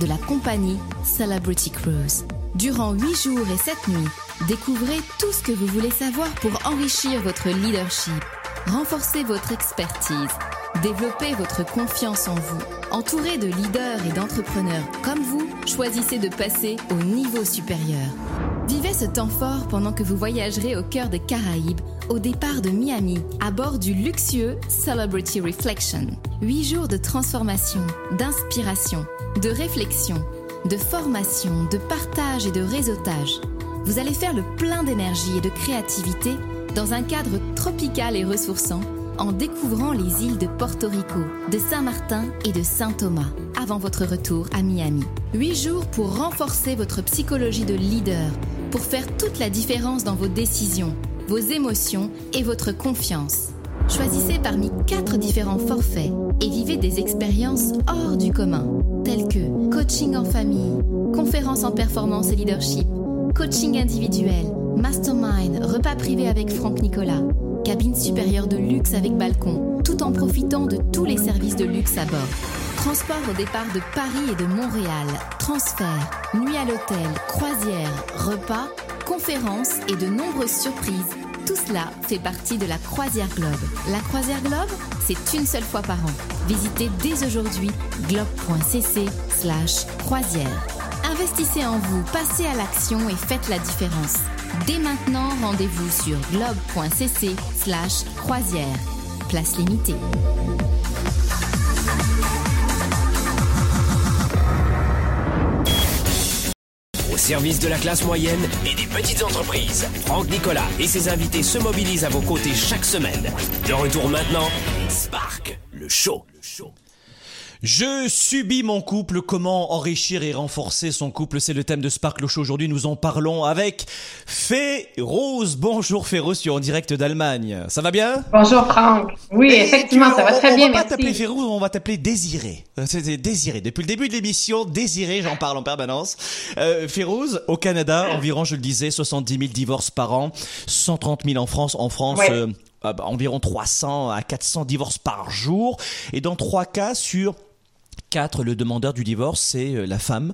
de la compagnie Celebrity Cruise. Durant 8 jours et 7 nuits, découvrez tout ce que vous voulez savoir pour enrichir votre leadership, renforcer votre expertise, développer votre confiance en vous. Entouré de leaders et d'entrepreneurs comme vous, choisissez de passer au niveau supérieur. Vivez ce temps fort pendant que vous voyagerez au cœur des Caraïbes, au départ de Miami, à bord du luxueux Celebrity Reflection. Huit jours de transformation, d'inspiration, de réflexion, de formation, de partage et de réseautage. Vous allez faire le plein d'énergie et de créativité dans un cadre tropical et ressourçant en découvrant les îles de Porto Rico, de Saint-Martin et de Saint-Thomas avant votre retour à Miami. Huit jours pour renforcer votre psychologie de leader, pour faire toute la différence dans vos décisions, vos émotions et votre confiance. Choisissez parmi quatre différents forfaits et vivez des expériences hors du commun, telles que coaching en famille, conférences en performance et leadership, coaching individuel, mastermind, repas privé avec Franck Nicolas, cabine supérieure de luxe avec balcon, tout en profitant de tous les services de luxe à bord. Transport au départ de Paris et de Montréal, transfert, nuit à l'hôtel, croisière, repas, conférences et de nombreuses surprises Tout cela fait partie de la Croisière Globe. La Croisière Globe, c'est une seule fois par an. Visitez dès aujourd'hui globe.cc slash croisière. Investissez en vous, passez à l'action et faites la différence. Dès maintenant, rendez-vous sur globe.cc slash croisière. Place limitée. Au service de la classe moyenne et des petites entreprises, Franck Nicolas et ses invités se mobilisent à vos côtés chaque semaine. De retour maintenant, Spark, le show. Je subis mon couple, comment enrichir et renforcer son couple, c'est le thème de Sparkle Show. Aujourd'hui, nous en parlons avec Féroze. Bonjour Féroze, tu es en direct d'Allemagne. Ça va bien? Bonjour Franck. Oui, Et effectivement, tu- ça va on- très on bien, va pas t'appeler. Férouz, on va t'appeler Désiré. Euh, C'est c'est Désiré. Depuis le début de l'émission, Désiré, j'en parle en permanence. Euh, au Canada, environ, je le disais, 70 000 divorces par an, 130 000 en France. En France, Ouais. euh, ah bah, environ 300 à 400 divorces par jour. Et dans trois cas sur 4, le demandeur du divorce, c'est euh, la femme.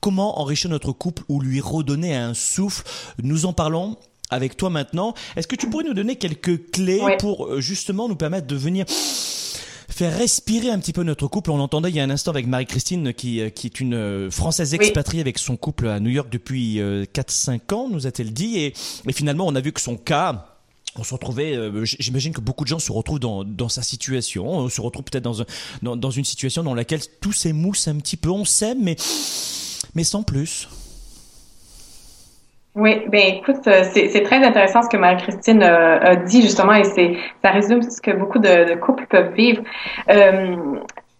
Comment enrichir notre couple ou lui redonner un souffle? Nous en parlons avec toi maintenant. Est-ce que tu pourrais nous donner quelques clés Ouais. pour euh, justement nous permettre de venir faire respirer un petit peu notre couple? On l'entendait il y a un instant avec Marie-Christine qui, euh, qui est une Française Oui. expatriée avec son couple à New York depuis euh, 4-5 ans, nous a-t-elle dit. Et, et finalement, on a vu que son cas... On se retrouvait, euh, j'imagine que beaucoup de gens se retrouvent dans, dans sa situation, on se retrouve peut-être dans, un- dans, dans une situation dans laquelle tout s'émousse un petit peu, on s'aime, mais, mais sans plus. Oui, ben écoute, euh, c'est très intéressant ce que Marie-Christine euh, a dit justement et c'est ça résume ce que beaucoup de, couples peuvent vivre. Euh,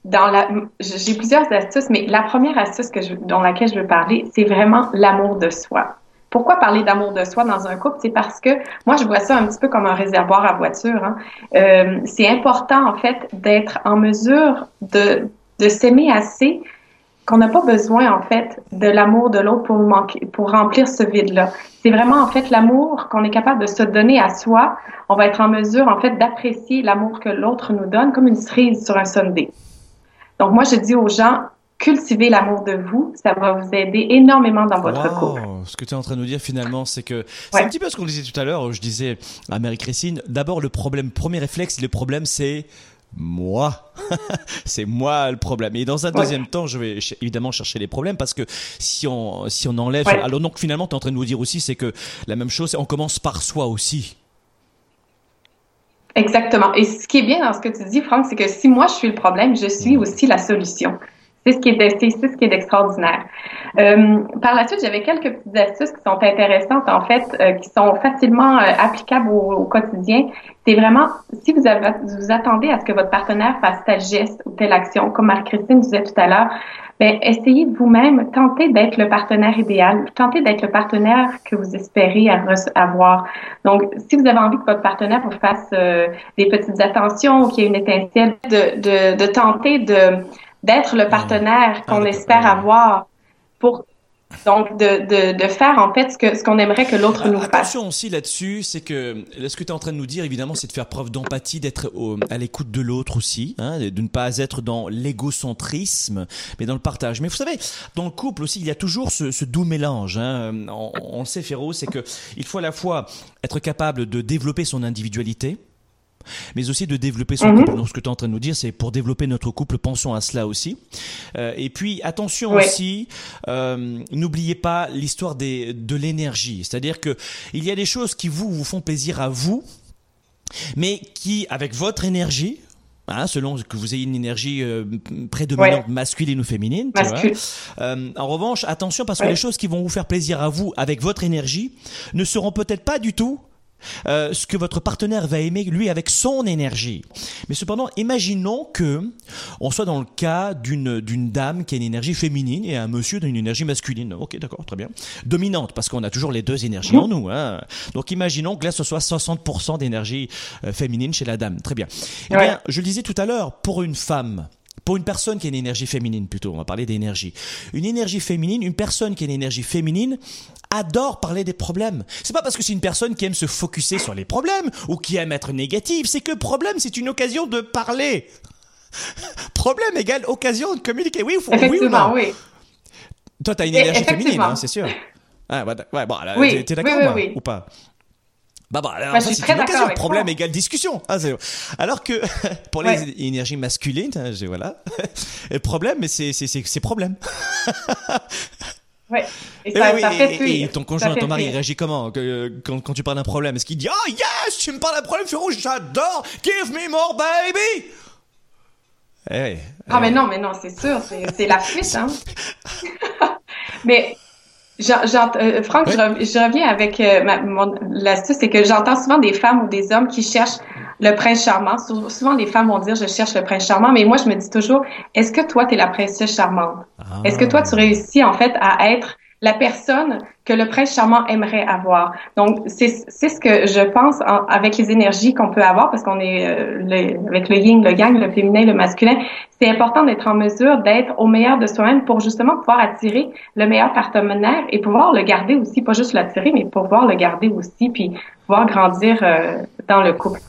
dans la, j'ai plusieurs astuces, mais la première astuce que dans laquelle je veux parler, c'est vraiment l'amour de soi. Pourquoi parler d'amour de soi dans un couple? C'est parce que moi, je vois ça un petit peu comme un réservoir à voiture. Hein. Euh, c'est important, en fait, d'être en mesure de, de s'aimer assez qu'on n'a pas besoin, en fait, de l'amour de l'autre pour, manquer, pour remplir ce vide-là. C'est vraiment, en fait, l'amour qu'on est capable de se donner à soi. On va être en mesure, en fait, d'apprécier l'amour que l'autre nous donne comme une cerise sur un sundae. Donc, moi, je dis aux gens, cultivez l'amour de vous. Ça va vous aider énormément dans votre Wow, couple. Ce que tu es en train de nous dire finalement, c'est que c'est Ouais. un petit peu ce qu'on disait tout à l'heure. Je disais à Marie-Christine, d'abord le problème, premier réflexe, le problème c'est moi. *laughs* c'est moi le problème. Et dans un Ouais. deuxième temps, je vais ch- évidemment chercher les problèmes parce que si on si on enlève, Ouais. alors donc finalement, tu es en train de nous dire aussi, c'est que la même chose, on commence par soi aussi. Exactement. Et ce qui est bien dans ce que tu dis, Franck, c'est que si moi je suis le problème, je suis aussi la solution. C'est ce qui est, c'est ce qui est d'extraordinaire. Euh, par la suite, j'avais quelques petites astuces qui sont intéressantes, en fait, euh, qui sont facilement euh, applicables au, au quotidien. C'est vraiment, si vous, avez, vous attendez à ce que votre partenaire fasse tel geste ou telle action, comme Marie-Christine disait tout à l'heure, ben, essayez vous-même, tentez d'être le partenaire idéal, tentez d'être le partenaire que vous espérez avoir- avoir. Donc, si vous avez envie que votre partenaire vous fasse euh, des petites attentions ou qu'il y ait une étincelle, de, de, de tenter de d'être le partenaire qu'on Ah, espère avoir pour donc de, de, de faire en fait ce que ce qu'on aimerait que l'autre nous fasse. Attention aussi là-dessus, c'est que ce que tu es en train de nous dire, évidemment, c'est de faire preuve d'empathie, d'être à l'écoute de l'autre aussi, hein, de ne pas être dans l'égocentrisme, mais dans le partage. Mais vous savez, dans le couple aussi, il y a toujours ce, ce doux mélange. Hein. On, on le sait, Féro, c'est que il faut à la fois être capable de développer son individualité, mais aussi de développer son Mhm. couple. Donc, ce que tu es en train de nous dire, c'est pour développer notre couple, pensons à cela aussi. Euh, et puis, attention Ouais. aussi, euh, n'oubliez pas l'histoire des de l'énergie. C'est-à-dire que il y a des choses qui vous vous font plaisir à vous, mais qui, avec votre énergie, Hein, selon que vous ayez une énergie euh, prédominante masculine ou féminine. tu vois. Euh, en revanche, attention parce que Ouais. les choses qui vont vous faire plaisir à vous avec votre énergie ne seront peut-être pas du tout euh, ce que votre partenaire va aimer lui avec son énergie. Mais cependant, imaginons que on soit dans le cas d'une d'une dame qui a une énergie féminine et un monsieur d'une énergie masculine. Ok, d'accord, très bien. Dominante parce qu'on a toujours les deux énergies en nous. Hein. Donc imaginons que là ce soit 60% d'énergie euh, féminine chez la dame. Très bien. Eh Ouais. bien, je le disais tout à l'heure, pour une femme, pour une personne qui a une énergie féminine plutôt, on va parler d'énergie. Une énergie féminine, une personne qui a une énergie féminine adore parler des problèmes. C'est pas parce que c'est une personne qui aime se focuser sur les problèmes ou qui aime être négative, c'est que problème c'est une occasion de parler. *laughs* problème égale occasion de communiquer. Oui, ou oui ou non? oui. Toi, t'as une énergie féminine, hein, c'est sûr. Ah, ouais, bon, alors, Oui, t'es- d'accord oui. ou pas? Bah bah, alors Ouais, ça, c'est une occasion. Problème toi. égale discussion. Ah, alors que *laughs* pour les Ouais. énergies masculines, hein, j'ai voilà, Et *laughs* problème, mais c'est c'est c'est c'est problème. *laughs* Ouais. Et Et ça, oui, fait et, fuir. et ton conjoint, ton mari, il réagit comment que- quand, quand tu parles d'un problème? Est-ce qu'il dit Oh yes, tu me parles d'un problème, Féroce, j'adore, give me more baby Eh, Ah, mais non, mais non, c'est sûr, c'est c'est la fuite, hein. mais, euh, Franck, je, rev- je reviens avec euh, ma, mon, l'astuce, c'est que j'entends souvent des femmes ou des hommes qui cherchent le prince charmant. Sou- Souvent, les femmes vont dire, je cherche le prince charmant, mais moi, je me dis toujours, est-ce que toi, t'es la princesse charmante? Ah. Est-ce que toi, tu réussis, en fait, à être la personne que le prince charmant aimerait avoir. Donc, c'est ce que je pense en- avec les énergies qu'on peut avoir, parce qu'on est euh, le- avec le yin, le yang, le féminin, le masculin. C'est important d'être en mesure d'être au meilleur de soi-même pour justement pouvoir attirer le meilleur partenaire et pouvoir le garder aussi, pas juste l'attirer, mais pouvoir le garder aussi, puis pouvoir grandir euh, dans le couple.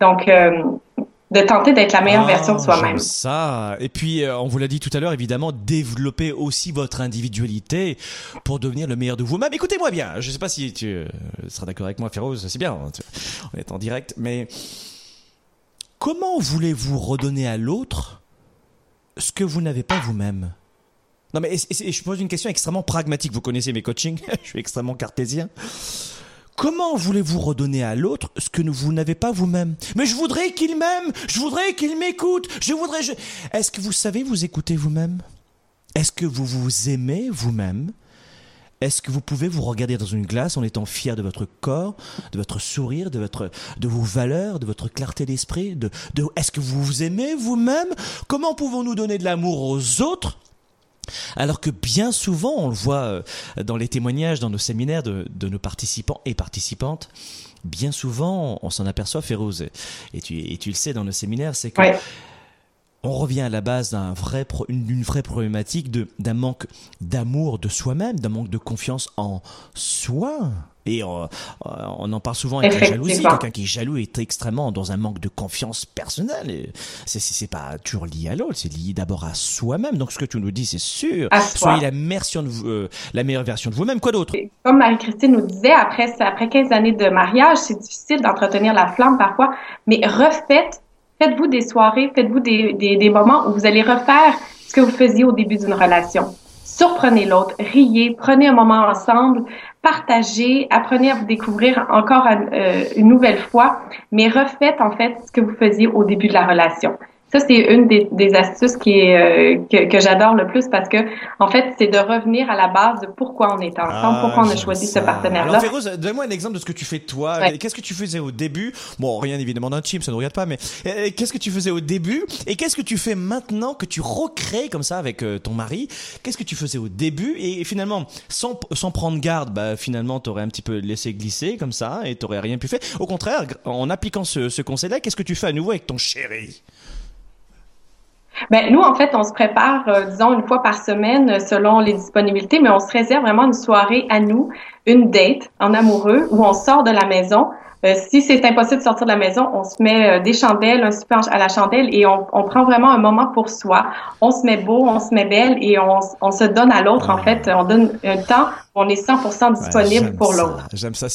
Donc, euh, de tenter d'être la meilleure Ah, version de soi-même. Ça. Et puis, euh, on vous l'a dit tout à l'heure, évidemment, développer aussi votre individualité pour devenir le meilleur de vous-même. Écoutez-moi bien. Je sais pas si tu euh, seras d'accord avec moi, Féroze. C'est bien. hein, tu- On est en direct. Mais comment voulez-vous redonner à l'autre ce que vous n'avez pas vous-même? Non, mais et- et- et je pose une question extrêmement pragmatique. Vous connaissez mes coachings. *laughs* je suis extrêmement cartésien. Comment voulez-vous redonner à l'autre ce que vous n'avez pas vous-même? Mais je voudrais qu'il m'aime, je voudrais qu'il m'écoute, je voudrais... Je... Est-ce que vous savez vous écouter vous-même? Est-ce que vous vous aimez vous-même? Est-ce que vous pouvez vous regarder dans une glace en étant fier de votre corps, de votre sourire, de, votre, de vos valeurs, de votre clarté d'esprit de, de... Est-ce que vous vous aimez vous-même? Comment pouvons-nous donner de l'amour aux autres? Alors que bien souvent, on le voit euh, dans les témoignages, dans nos séminaires de, de nos participants et participantes, bien souvent, on s'en aperçoit, Féroze, et tu, et tu le sais dans nos séminaires, c'est que. On revient à la base d'un vrai d'une vraie problématique de d'un manque d'amour de soi-même, d'un manque de confiance en soi. Et euh, euh, on en parle souvent avec la jalousie. Quelqu'un qui est jaloux est extrêmement dans un manque de confiance personnelle. C'est, c'est, c'est pas toujours lié à l'autre, c'est lié d'abord à soi-même. Donc ce que tu nous dis, c'est sûr. À. Soyez la, version de vous- euh, la meilleure version de vous-même. Quoi d'autre? Comme Marie-Christine nous disait, après, après 15 années de mariage, c'est difficile d'entretenir la flamme parfois, mais refaites, faites-vous des soirées, faites-vous des, des, moments où vous allez refaire ce que vous faisiez au début d'une relation. Surprenez l'autre, riez, prenez un moment ensemble, partagez, apprenez à vous découvrir encore euh, une nouvelle fois, mais refaites en fait ce que vous faisiez au début de la relation. Ça, c'est une des, des astuces qui est, euh, que, que j'adore le plus parce que, en fait, c'est de revenir à la base de pourquoi on est ensemble, pourquoi on a choisi ça. ce partenaire-là. Alors Féroze, donne-moi un exemple de ce que tu fais toi. Ouais. Qu'est-ce que tu faisais au début? Bon, rien évidemment d'intime, ça ne regarde pas, mais euh, qu'est-ce que tu faisais au début? Et qu'est-ce que tu fais maintenant que tu recrées comme ça avec euh, ton mari? Qu'est-ce que tu faisais au début? Et finalement, sans, sans prendre garde, bah, finalement, t'aurais un petit peu laissé glisser comme ça et t'aurais rien pu faire. Au contraire, en appliquant ce, ce conseil-là, qu'est-ce que tu fais à nouveau avec ton chéri? Ben, nous, en fait, on se prépare, euh, disons, une fois par semaine euh, selon les disponibilités, mais on se réserve vraiment une soirée à nous, une date en amoureux où on sort de la maison. Euh, si c'est impossible de sortir de la maison, on se met euh, des chandelles, un super à la chandelle et on, on prend vraiment un moment pour soi. On se met beau, on se met belle et on, se donne à l'autre, en fait. On donne un temps on est 100% Ouais, disponible pour l'autre. J'aime ça.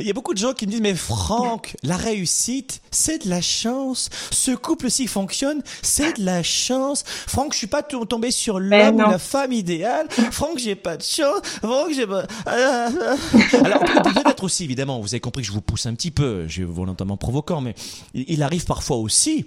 Il y a beaucoup de gens qui me disent, mais Franck, la réussite, c'est de la chance. Ce couple s'il fonctionne, c'est de la chance. Franck, je suis pas to- tombé sur Ben l'homme ou non. la femme idéale. Franck, j'ai pas de chance. Franck, j'ai pas... *laughs* Alors, peut-être aussi, évidemment, vous avez compris que je vous pousse un petit peu. Suis volontairement provoquant, mais il arrive parfois aussi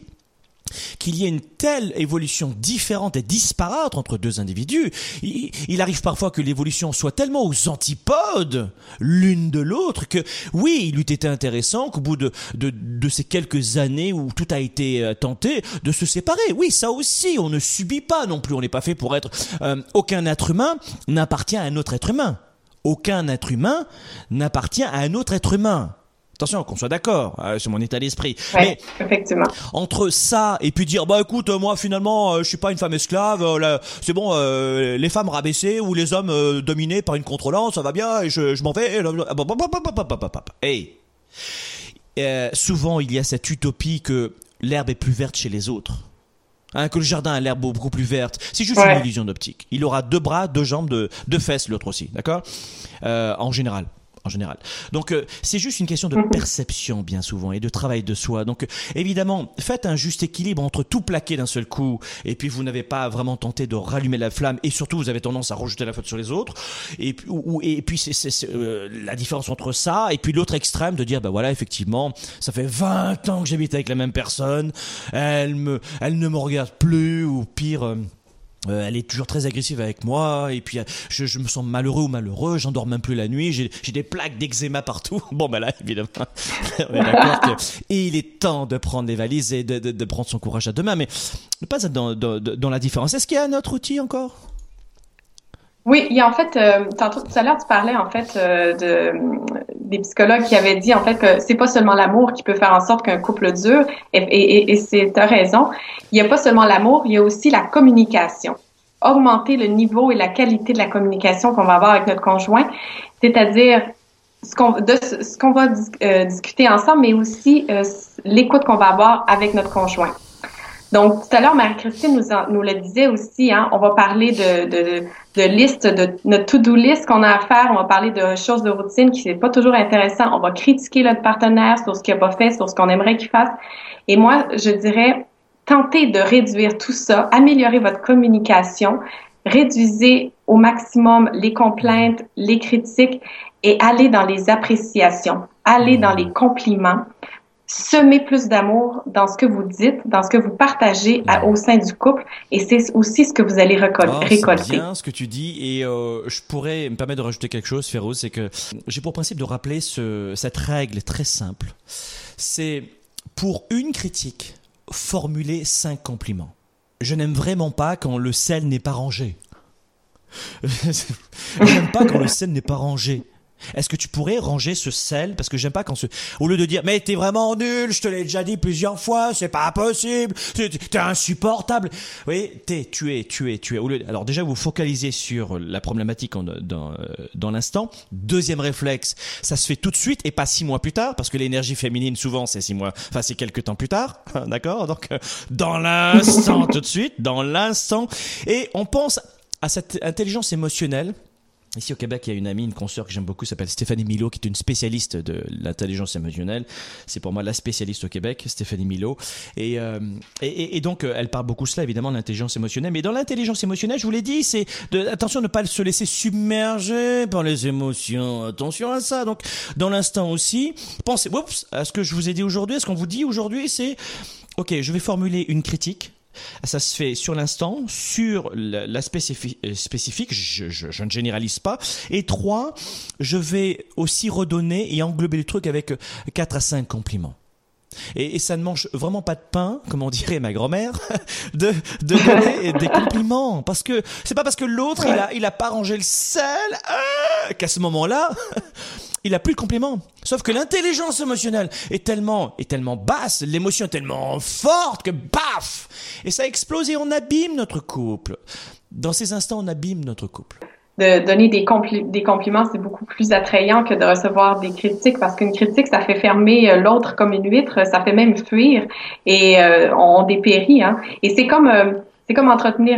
qu'il y ait une telle évolution différente et disparate entre deux individus. Il, arrive parfois que l'évolution soit tellement aux antipodes l'une de l'autre que oui, il eût été intéressant qu'au bout de, de, de ces quelques années où tout a été euh, tenté, de se séparer. Oui, ça aussi, on ne subit pas non plus, on n'est pas fait pour être... euh, aucun être humain n'appartient à un autre être humain. Aucun être humain n'appartient à un autre être humain. Attention, qu'on soit d'accord euh, sur mon état d'esprit. Ouais, effectivement. Entre ça et puis dire bah écoute moi finalement euh, je suis pas une femme esclave, euh, c'est bon euh, les femmes rabaissées ou les hommes euh, dominés par une contrôlante, ça va bien et je, m'en vais. Et, hey. souvent il y a cette utopie que l'herbe est plus verte chez les autres. Hein, que le jardin a l'air beaucoup plus verte. C'est juste une illusion d'optique. Il aura deux bras, deux jambes, deux fesses, l'autre aussi, d'accord? En général en général. Donc euh, c'est juste une question de perception bien souvent et de travail de soi. Donc euh, évidemment, faites un juste équilibre entre tout plaquer d'un seul coup et puis vous n'avez pas vraiment tenté de rallumer la flamme et surtout vous avez tendance à rejeter la faute sur les autres et puis ou, et puis c'est euh, la différence entre ça et puis l'autre extrême de dire bah voilà effectivement ça fait 20 ans que j'habite avec la même personne, elle me elle ne me regarde plus ou pire euh, elle est toujours très agressive avec moi et puis euh, je, je, me sens malheureux ou malheureux, j'endors même plus la nuit, j'ai des plaques d'eczéma partout. *laughs* Bon ben là évidemment, *laughs* on est d'accord que *laughs* il est temps de prendre les valises et de, de, de prendre son courage à deux mains, mais ne pas être dans, dans, dans la différence. Est-ce qu'il y a un autre outil encore? Oui, il y a en fait, euh, tantôt tout à l'heure, tu parlais en fait euh, de des psychologues qui avaient dit en fait que c'est pas seulement l'amour qui peut faire en sorte qu'un couple dure, et, et, et c'est ta raison. Il n'y a pas seulement l'amour, il y a aussi la communication. Augmenter le niveau et la qualité de la communication qu'on va avoir avec notre conjoint, c'est-à-dire ce qu'on ce qu'on va euh, discuter ensemble, mais aussi euh, l'écoute qu'on va avoir avec notre conjoint. Donc, tout à l'heure, Marie-Christine nous, nous le disait aussi, hein, on va parler de, de, de liste, de notre to-do list qu'on a à faire, on va parler de choses de routine qui n'est pas toujours intéressant, on va critiquer notre partenaire sur ce qu'il n'a pas fait, sur ce qu'on aimerait qu'il fasse. Et moi, je dirais, tentez de réduire tout ça, améliorer votre communication, réduisez au maximum les complaintes, les critiques et allez dans les appréciations, allez dans les compliments semer plus d'amour dans ce que vous dites, dans ce que vous partagez au sein du couple, et c'est aussi ce que vous allez récolter. Oh, c'est bien ce que tu dis, et euh, je pourrais me permettre de rajouter quelque chose, Féroz, c'est que j'ai pour principe de rappeler ce, cette règle très simple. C'est pour une critique, formuler cinq compliments. Je n'aime vraiment pas quand le sel n'est pas rangé. *laughs* Je n'aime pas quand le sel n'est pas rangé. Est-ce que tu pourrais ranger ce sel? Parce que j'aime pas quand ce... Au lieu de dire, mais t'es vraiment nul, je te l'ai déjà dit plusieurs fois, c'est pas possible, t'es insupportable. Oui, t'es, tu es, tu es, tu es. Au lieu... Alors déjà, vous focalisez sur la problématique dans, euh, dans l'instant. Deuxième réflexe, ça se fait tout de suite et pas six mois plus tard, parce que l'énergie féminine, souvent, c'est six mois, enfin, c'est quelques temps plus tard, d'accord? Donc, euh, dans l'instant, tout de suite, dans l'instant. Et on pense à cette intelligence émotionnelle Ici au Québec, il y a une amie, une consoeur que j'aime beaucoup, s'appelle Stéphanie Milo, qui est une spécialiste de l'intelligence émotionnelle. C'est pour moi la spécialiste au Québec, Stéphanie Milo. Et, euh, donc, euh, elle parle beaucoup cela, évidemment, de l'intelligence émotionnelle. Mais dans l'intelligence émotionnelle, je vous l'ai dit, c'est de, attention de ne pas se laisser submerger par les émotions. Attention à ça. Donc, dans l'instant aussi, pensez, oups, à ce que je vous ai dit aujourd'hui, à ce qu'on vous dit aujourd'hui, c'est, ok, je vais formuler une critique ça se fait sur l'instant, sur l'aspect euh, spécifique, je, ne généralise pas. Et trois, je vais aussi redonner et englober le truc avec quatre à cinq compliments. Et, et, ça ne mange vraiment pas de pain, comme on dirait ma grand-mère, *laughs* de, de donner des compliments. Parce que c'est pas parce que l'autre il a, il a pas rangé le sel euh, qu'à ce moment-là, *laughs* il a plus de compliments. Sauf que l'intelligence émotionnelle est tellement, est tellement basse, l'émotion est tellement forte que baf Et ça explose et on abîme notre couple. Dans ces instants, on abîme notre couple de donner des, des compliments, c'est beaucoup plus attrayant que de recevoir des critiques parce qu'une critique, ça fait fermer euh, l'autre comme une huître, ça fait même fuir et euh, on dépérit. Hein. Et c'est comme euh, c'est comme entretenir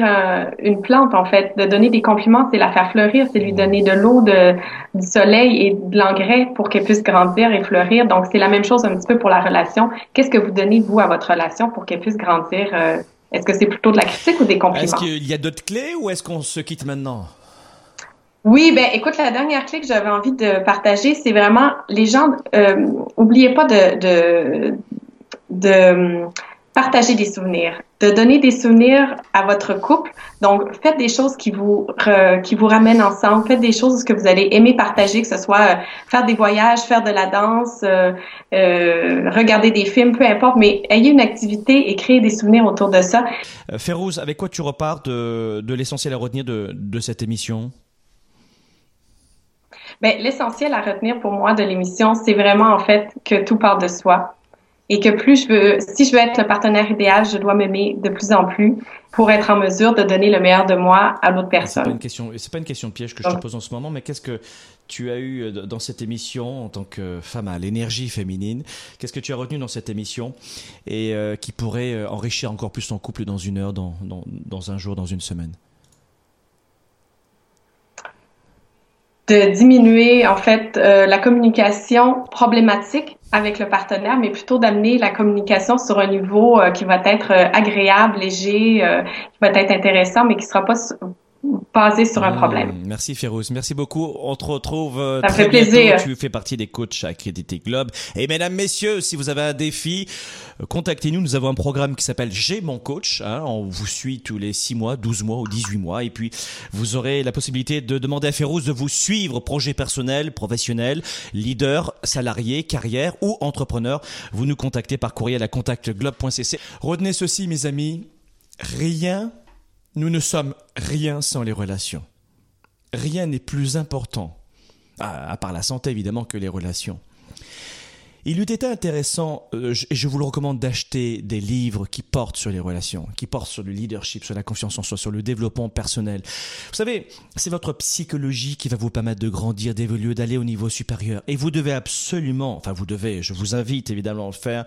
une plante en fait. De donner des compliments, c'est la faire fleurir, c'est lui donner de l'eau, du soleil et de l'engrais pour qu'elle puisse grandir et fleurir. Donc c'est la même chose un petit peu pour la relation. Qu'est-ce que vous donnez vous à votre relation pour qu'elle puisse grandir Est-ce que c'est plutôt de la critique ou des compliments? Est-ce qu'il y a d'autres clés ou est-ce qu'on se quitte maintenant? Oui, ben écoute, la dernière clé que j'avais envie de partager, c'est vraiment les gens, euh, oubliez pas de, de, de partager des souvenirs, de donner des souvenirs à votre couple. Donc, faites des choses qui vous qui vous ramènent ensemble, faites des choses que vous allez aimer partager, que ce soit euh, faire des voyages, faire de la danse, euh, euh, regarder des films, peu importe, mais ayez une activité et créez des souvenirs autour de ça. Euh, Férouz, avec quoi tu repars de, de l'essentiel à retenir de, de cette émission? Ben, l'essentiel à retenir pour moi de l'émission, c'est vraiment en fait que tout part de soi. Et que plus je veux, si je veux être le partenaire idéal, je dois m'aimer de plus en plus pour être en mesure de donner le meilleur de moi à l'autre personne. C'est pas une question, c'est pas une question de piège que je te pose en ce moment, mais qu'est-ce que tu as eu dans cette émission en tant que femme à l'énergie féminine? Qu'est-ce que tu as retenu dans cette émission? Et euh, qui pourrait euh, enrichir encore plus ton couple dans une heure, dans, dans, dans un jour, dans une semaine? De diminuer en fait euh, la communication problématique avec le partenaire, mais plutôt d'amener la communication sur un niveau euh, qui va être euh, agréable, léger, qui va être intéressant, mais qui sera pas basé sur un problème. Mmh, merci Férouz, merci beaucoup. On te retrouve Ça très fait plaisir. Tu fais partie des coachs accrédités Globe. Et mesdames, messieurs, si vous avez un défi, euh, contactez-nous. Nous avons un programme qui s'appelle J'ai mon coach. Hein. On vous suit tous les 6 mois, 12 mois ou 18 mois. Et puis, vous aurez la possibilité de demander à Férouz de vous suivre, projet personnel, professionnel, leader, salarié, carrière ou entrepreneur. Vous nous contactez par courriel à contactglobe.cc. Retenez ceci, mes amis. Rien nous ne sommes rien sans les relations. Rien n'est plus important, à, part la santé évidemment, que les relations. Il eût été intéressant, euh, et je vous le recommande, d'acheter des livres qui portent sur les relations, qui portent sur le leadership, sur la confiance en soi, sur le développement personnel. Vous savez, c'est votre psychologie qui va vous permettre de grandir, d'évoluer, d'aller au niveau supérieur. Et vous devez absolument, enfin vous devez, je vous invite évidemment à le faire,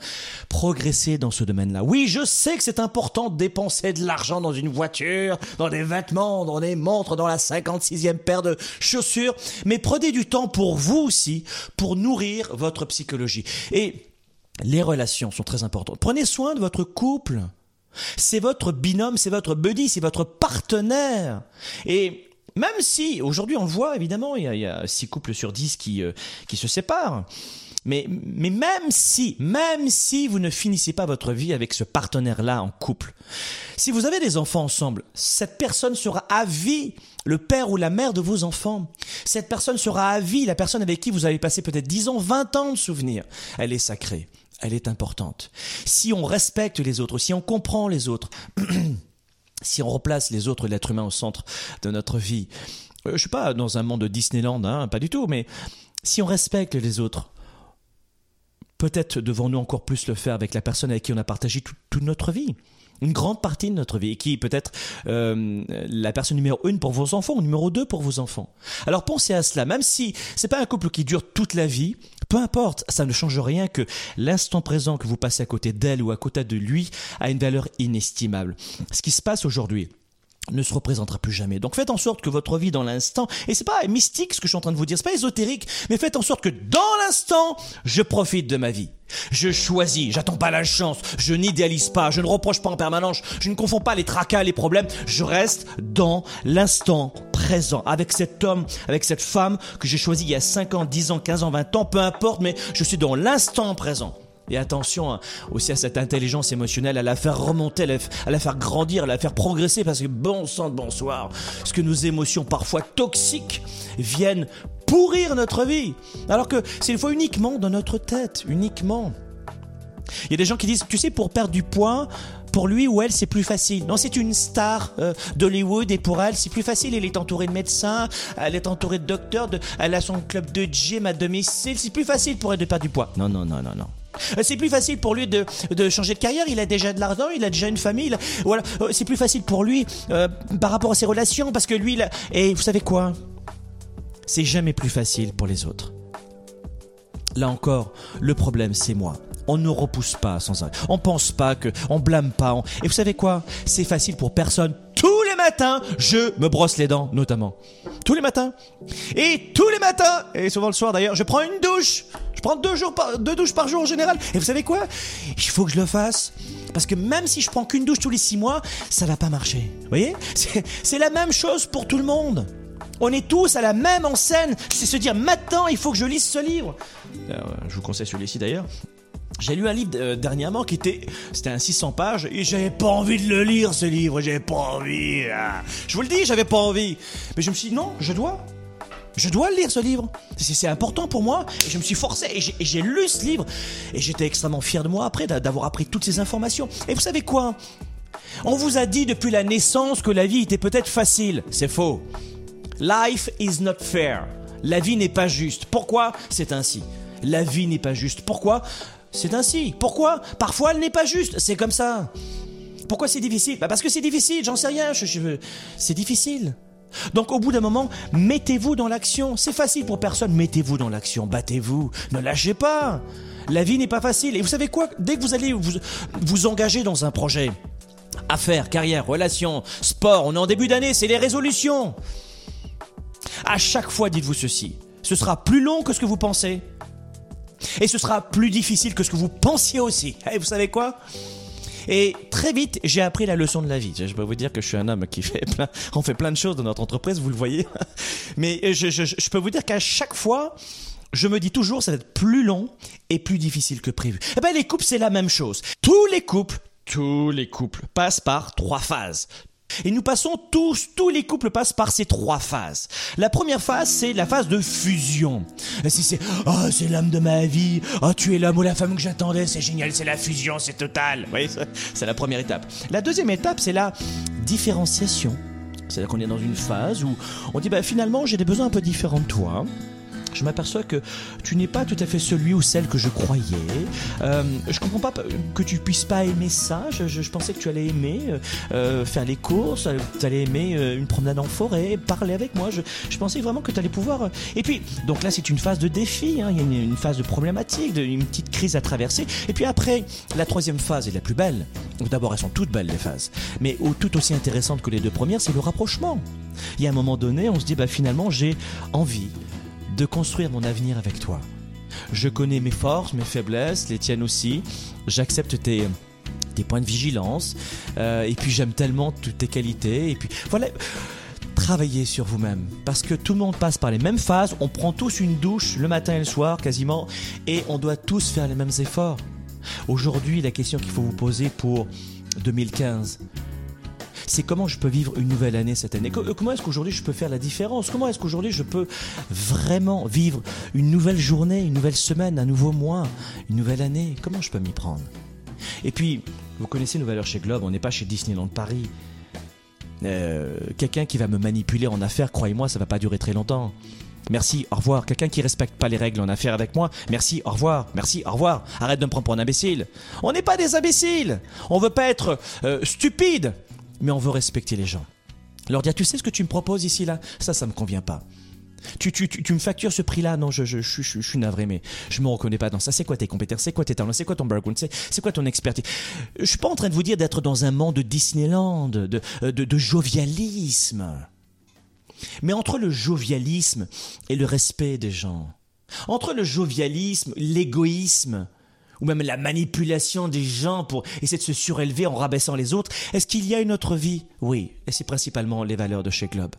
progresser dans ce domaine-là. Oui, je sais que c'est important de dépenser de l'argent dans une voiture, dans des vêtements, dans des montres, dans la 56e paire de chaussures, mais prenez du temps pour vous aussi, pour nourrir votre psychologie. Et les relations sont très importantes. Prenez soin de votre couple. C'est votre binôme, c'est votre buddy, c'est votre partenaire. Et même si, aujourd'hui on le voit évidemment, il y a, il y a 6 couples sur 10 qui, euh, qui se séparent. Mais, mais même si, même si vous ne finissez pas votre vie avec ce partenaire-là en couple, si vous avez des enfants ensemble, cette personne sera à vie le père ou la mère de vos enfants. Cette personne sera à vie la personne avec qui vous avez passé peut-être 10 ans, 20 ans de souvenirs. Elle est sacrée. Elle est importante. Si on respecte les autres, si on comprend les autres, *clears throat* si on replace les autres, l'être humain au centre de notre vie, euh, je suis pas dans un monde de Disneyland, hein, pas du tout, mais si on respecte les autres, peut-être devons-nous encore plus le faire avec la personne avec qui on a partagé tout- toute notre vie. Une grande partie de notre vie, et qui est peut-être euh, la personne numéro une pour vos enfants ou numéro deux pour vos enfants. Alors pensez à cela, même si c'est pas un couple qui dure toute la vie, peu importe, ça ne change rien que l'instant présent que vous passez à côté d'elle ou à côté de lui a une valeur inestimable. Ce qui se passe aujourd'hui, ne se représentera plus jamais. Donc faites en sorte que votre vie dans l'instant, et c'est pas mystique ce que je suis en train de vous dire, c'est pas ésotérique, mais faites en sorte que dans l'instant, je profite de ma vie. Je choisis, j'attends pas la chance, je n'idéalise pas, je ne reproche pas en permanence, je ne confonds pas les tracas, les problèmes, je reste dans l'instant présent, avec cet homme, avec cette femme que j'ai choisi il y a 5 ans, 10 ans, 15 ans, 20 ans, peu importe, mais je suis dans l'instant présent. Et attention hein, aussi à cette intelligence émotionnelle, à la faire remonter, à la, faire grandir, à la faire progresser, parce que bon sang de bonsoir, parce que nos émotions parfois toxiques viennent pourrir notre vie, alors que c'est une fois uniquement dans notre tête, uniquement. Il y a des gens qui disent, tu sais, pour perdre du poids, pour lui ou elle, c'est plus facile. Non, c'est une star euh, d'Hollywood et pour elle, c'est plus facile. Elle est entourée de médecins, elle est entourée de docteurs, elle a son club de gym à domicile. C'est plus facile pour elle de perdre du poids. Non, non, non, non, non. Euh, C'est plus facile pour lui de, de changer de carrière, il a déjà de l'argent, il a déjà une famille. Voilà, Euh, c'est plus facile pour lui euh, par rapport à ses relations parce que lui, et vous savez quoi? C'est jamais plus facile pour les autres. Là encore, le problème c'est moi. On ne repousse pas sans arrêt. On pense pas que, on blâme pas. Et vous savez quoi? C'est facile pour personne. Tous les matins, je me brosse les dents, notamment. Tous les matins. Et tous les matins, et souvent le soir d'ailleurs, je prends une douche. Je prends deux, jours deux douches par jour en général. Et vous savez quoi? Il faut que je le fasse. Parce que même si je prends qu'une douche tous les six mois, ça va pas marcher. Vous voyez? C'est c'est la même chose pour tout le monde. On est tous à la même enseigne. C'est se dire maintenant, il faut que je lise ce livre. Euh, je vous conseille celui-ci d'ailleurs. J'ai lu un livre euh, dernièrement qui était, c'était un 600 pages et j'avais pas envie de le lire ce livre, j'avais pas envie. ah. Je vous le dis, j'avais pas envie. Mais je me suis dit non, je dois. Je dois lire ce livre. C'est important pour moi. Et je me suis forcé et j'ai- lu ce livre. Et j'étais extrêmement fier de moi après d'a- d'avoir appris toutes ces informations. Et vous savez quoi? On vous a dit depuis la naissance que la vie était peut-être facile. C'est faux. Life is not fair. La vie n'est pas juste. Pourquoi? C'est ainsi. La vie n'est pas juste. Pourquoi? C'est ainsi. Pourquoi? Parfois elle n'est pas juste. C'est comme ça. Pourquoi c'est difficile? Bah Parce que c'est difficile, j'en sais rien. C'est difficile. Donc au bout d'un moment, mettez-vous dans l'action. C'est facile pour personne, mettez-vous dans l'action, battez-vous, ne lâchez pas. La vie n'est pas facile. Et vous savez quoi? Dès que vous allez vous, vous engager dans un projet, affaires, carrière, relations, sport, on est en début d'année, c'est les résolutions. À chaque fois, dites-vous ceci. Ce sera plus long que ce que vous pensez. Et ce sera plus difficile que ce que vous pensiez aussi. Et vous savez quoi? Et très vite, j'ai appris la leçon de la vie. Je peux vous dire que je suis un homme qui fait plein, *laughs* on fait plein de choses dans notre entreprise, vous le voyez. *laughs* Mais je, je, je peux vous dire qu'à chaque fois, je me dis toujours, ça va être plus long et plus difficile que prévu. Eh ben, les couples, c'est la même chose. Tous les couples, tous les couples passent par trois phases. Et nous passons tous, tous les couples passent par ces trois phases. La première phase, c'est la phase de fusion. Si c'est, oh, c'est l'âme de ma vie, oh, tu es l'homme ou la femme que j'attendais, c'est génial, c'est la fusion, c'est total. Oui, c'est la première étape. La deuxième étape, c'est la différenciation. C'est-à-dire qu'on est dans une phase où on dit, bah, finalement, j'ai des besoins un peu différents de toi je m'aperçois que tu n'es pas tout à fait celui ou celle que je croyais. Euh, je comprends pas que tu puisses pas aimer ça. Je, pensais que tu allais aimer euh, euh, faire les courses, tu allais aimer euh, une promenade en forêt, parler avec moi. Je, pensais vraiment que tu allais pouvoir. Et puis, donc là, c'est une phase de défi. Hein. Il y a une, phase de problématique, une petite crise à traverser. Et puis après, la troisième phase est la plus belle. D'abord, elles sont toutes belles les phases, mais tout aussi intéressante que les deux premières, c'est le rapprochement. Il y a un moment donné, on se dit, bah finalement, j'ai envie de construire mon avenir avec toi. Je connais mes forces, mes faiblesses, les tiennes aussi. J'accepte tes, tes points de vigilance. Euh, et puis j'aime tellement toutes tes qualités. Et puis voilà. Travaillez sur vous-même. Parce que tout le monde passe par les mêmes phases. On prend tous une douche le matin et le soir quasiment. Et on doit tous faire les mêmes efforts. Aujourd'hui, la question qu'il faut vous poser pour 2015, c'est comment je peux vivre une nouvelle année cette année? Comment est-ce qu'aujourd'hui je peux faire la différence? Comment est-ce qu'aujourd'hui je peux vraiment vivre une nouvelle journée, une nouvelle semaine, un nouveau mois, une nouvelle année? Comment je peux m'y prendre? Et puis, vous connaissez nos valeurs chez Globe, on n'est pas chez Disneyland Paris. Euh, quelqu'un qui va me manipuler en affaires, croyez-moi, ça va pas durer très longtemps. Merci, au revoir. Quelqu'un qui respecte pas les règles en affaires avec moi, merci, au revoir. Merci, au revoir. Arrête de me prendre pour un imbécile. On n'est pas des imbéciles. On veut pas être euh, stupide mais on veut respecter les gens. Leur dire, tu sais ce que tu me proposes ici, là? Ça, ça me convient pas. Tu, tu, tu, me factures ce prix-là? Non, je, je, je, suis navré, mais je me reconnais pas dans ça. C'est quoi tes compétences? C'est quoi tes talents? C'est quoi ton background? C'est quoi ton expertise? Je suis pas en train de vous dire d'être dans un monde de Disneyland, de, de, de jovialisme. Mais entre le jovialisme et le respect des gens, entre le jovialisme, l'égoïsme, ou même la manipulation des gens pour essayer de se surélever en rabaissant les autres. Est-ce qu'il y a une autre vie? Oui, et c'est principalement les valeurs de chez Globe.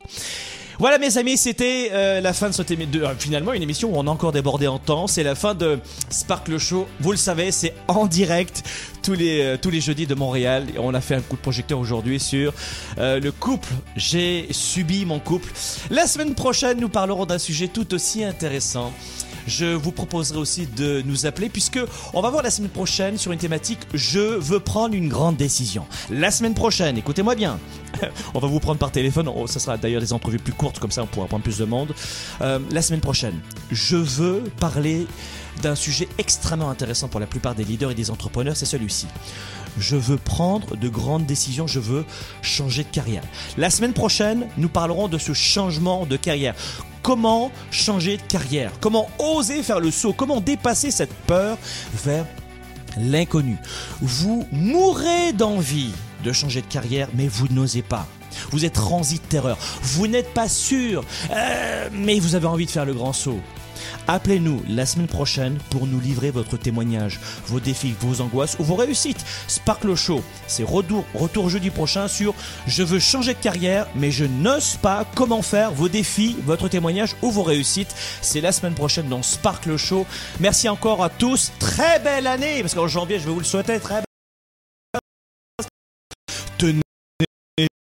Voilà mes amis, c'était euh, la fin de cette émission. Euh, finalement, une émission où on a encore débordé en temps. C'est la fin de Sparkle Show. Vous le savez, c'est en direct tous les, euh, tous les jeudis de Montréal. Et on a fait un coup de projecteur aujourd'hui sur le couple. J'ai subi mon couple. La semaine prochaine, nous parlerons d'un sujet tout aussi intéressant je vous proposerai aussi de nous appeler puisque on va voir la semaine prochaine sur une thématique Je veux prendre une grande décision. La semaine prochaine, écoutez-moi bien, *laughs* on va vous prendre par téléphone. Oh, ça sera d'ailleurs des entrevues plus courtes, comme ça on pourra prendre plus de monde. Euh, la semaine prochaine, je veux parler d'un sujet extrêmement intéressant pour la plupart des leaders et des entrepreneurs, c'est celui-ci. Je veux prendre de grandes décisions, je veux changer de carrière. La semaine prochaine, nous parlerons de ce changement de carrière. Comment changer de carrière? Comment oser faire le saut? Comment dépasser cette peur vers l'inconnu? Vous mourrez d'envie de changer de carrière, mais vous n'osez pas. Vous êtes transi de terreur. Vous n'êtes pas sûr, euh, mais vous avez envie de faire le grand saut. Appelez-nous la semaine prochaine pour nous livrer votre témoignage, vos défis, vos angoisses ou vos réussites. Sparkle Show, c'est retour, retour jeudi prochain sur Je veux changer de carrière, mais je n'ose pas comment faire vos défis, votre témoignage ou vos réussites? C'est la semaine prochaine dans Sparkle Show. Merci encore à tous. Très belle année, parce qu'en janvier, je vais vous le souhaiter. Très belle Tenez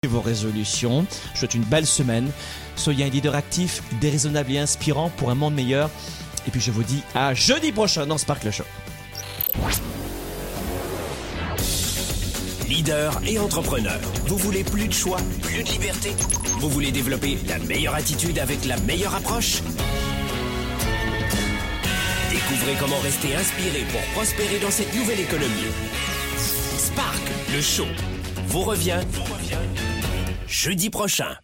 vos résolutions. Je souhaite une belle semaine. Soyez un leader actif, déraisonnable et inspirant pour un monde meilleur. Et puis je vous dis à jeudi prochain dans Sparkle Show. Leader et entrepreneur, vous voulez plus de choix, plus de liberté? Vous voulez développer la meilleure attitude avec la meilleure approche? Découvrez comment rester inspiré pour prospérer dans cette nouvelle économie. Spark, le show, vous revient jeudi prochain.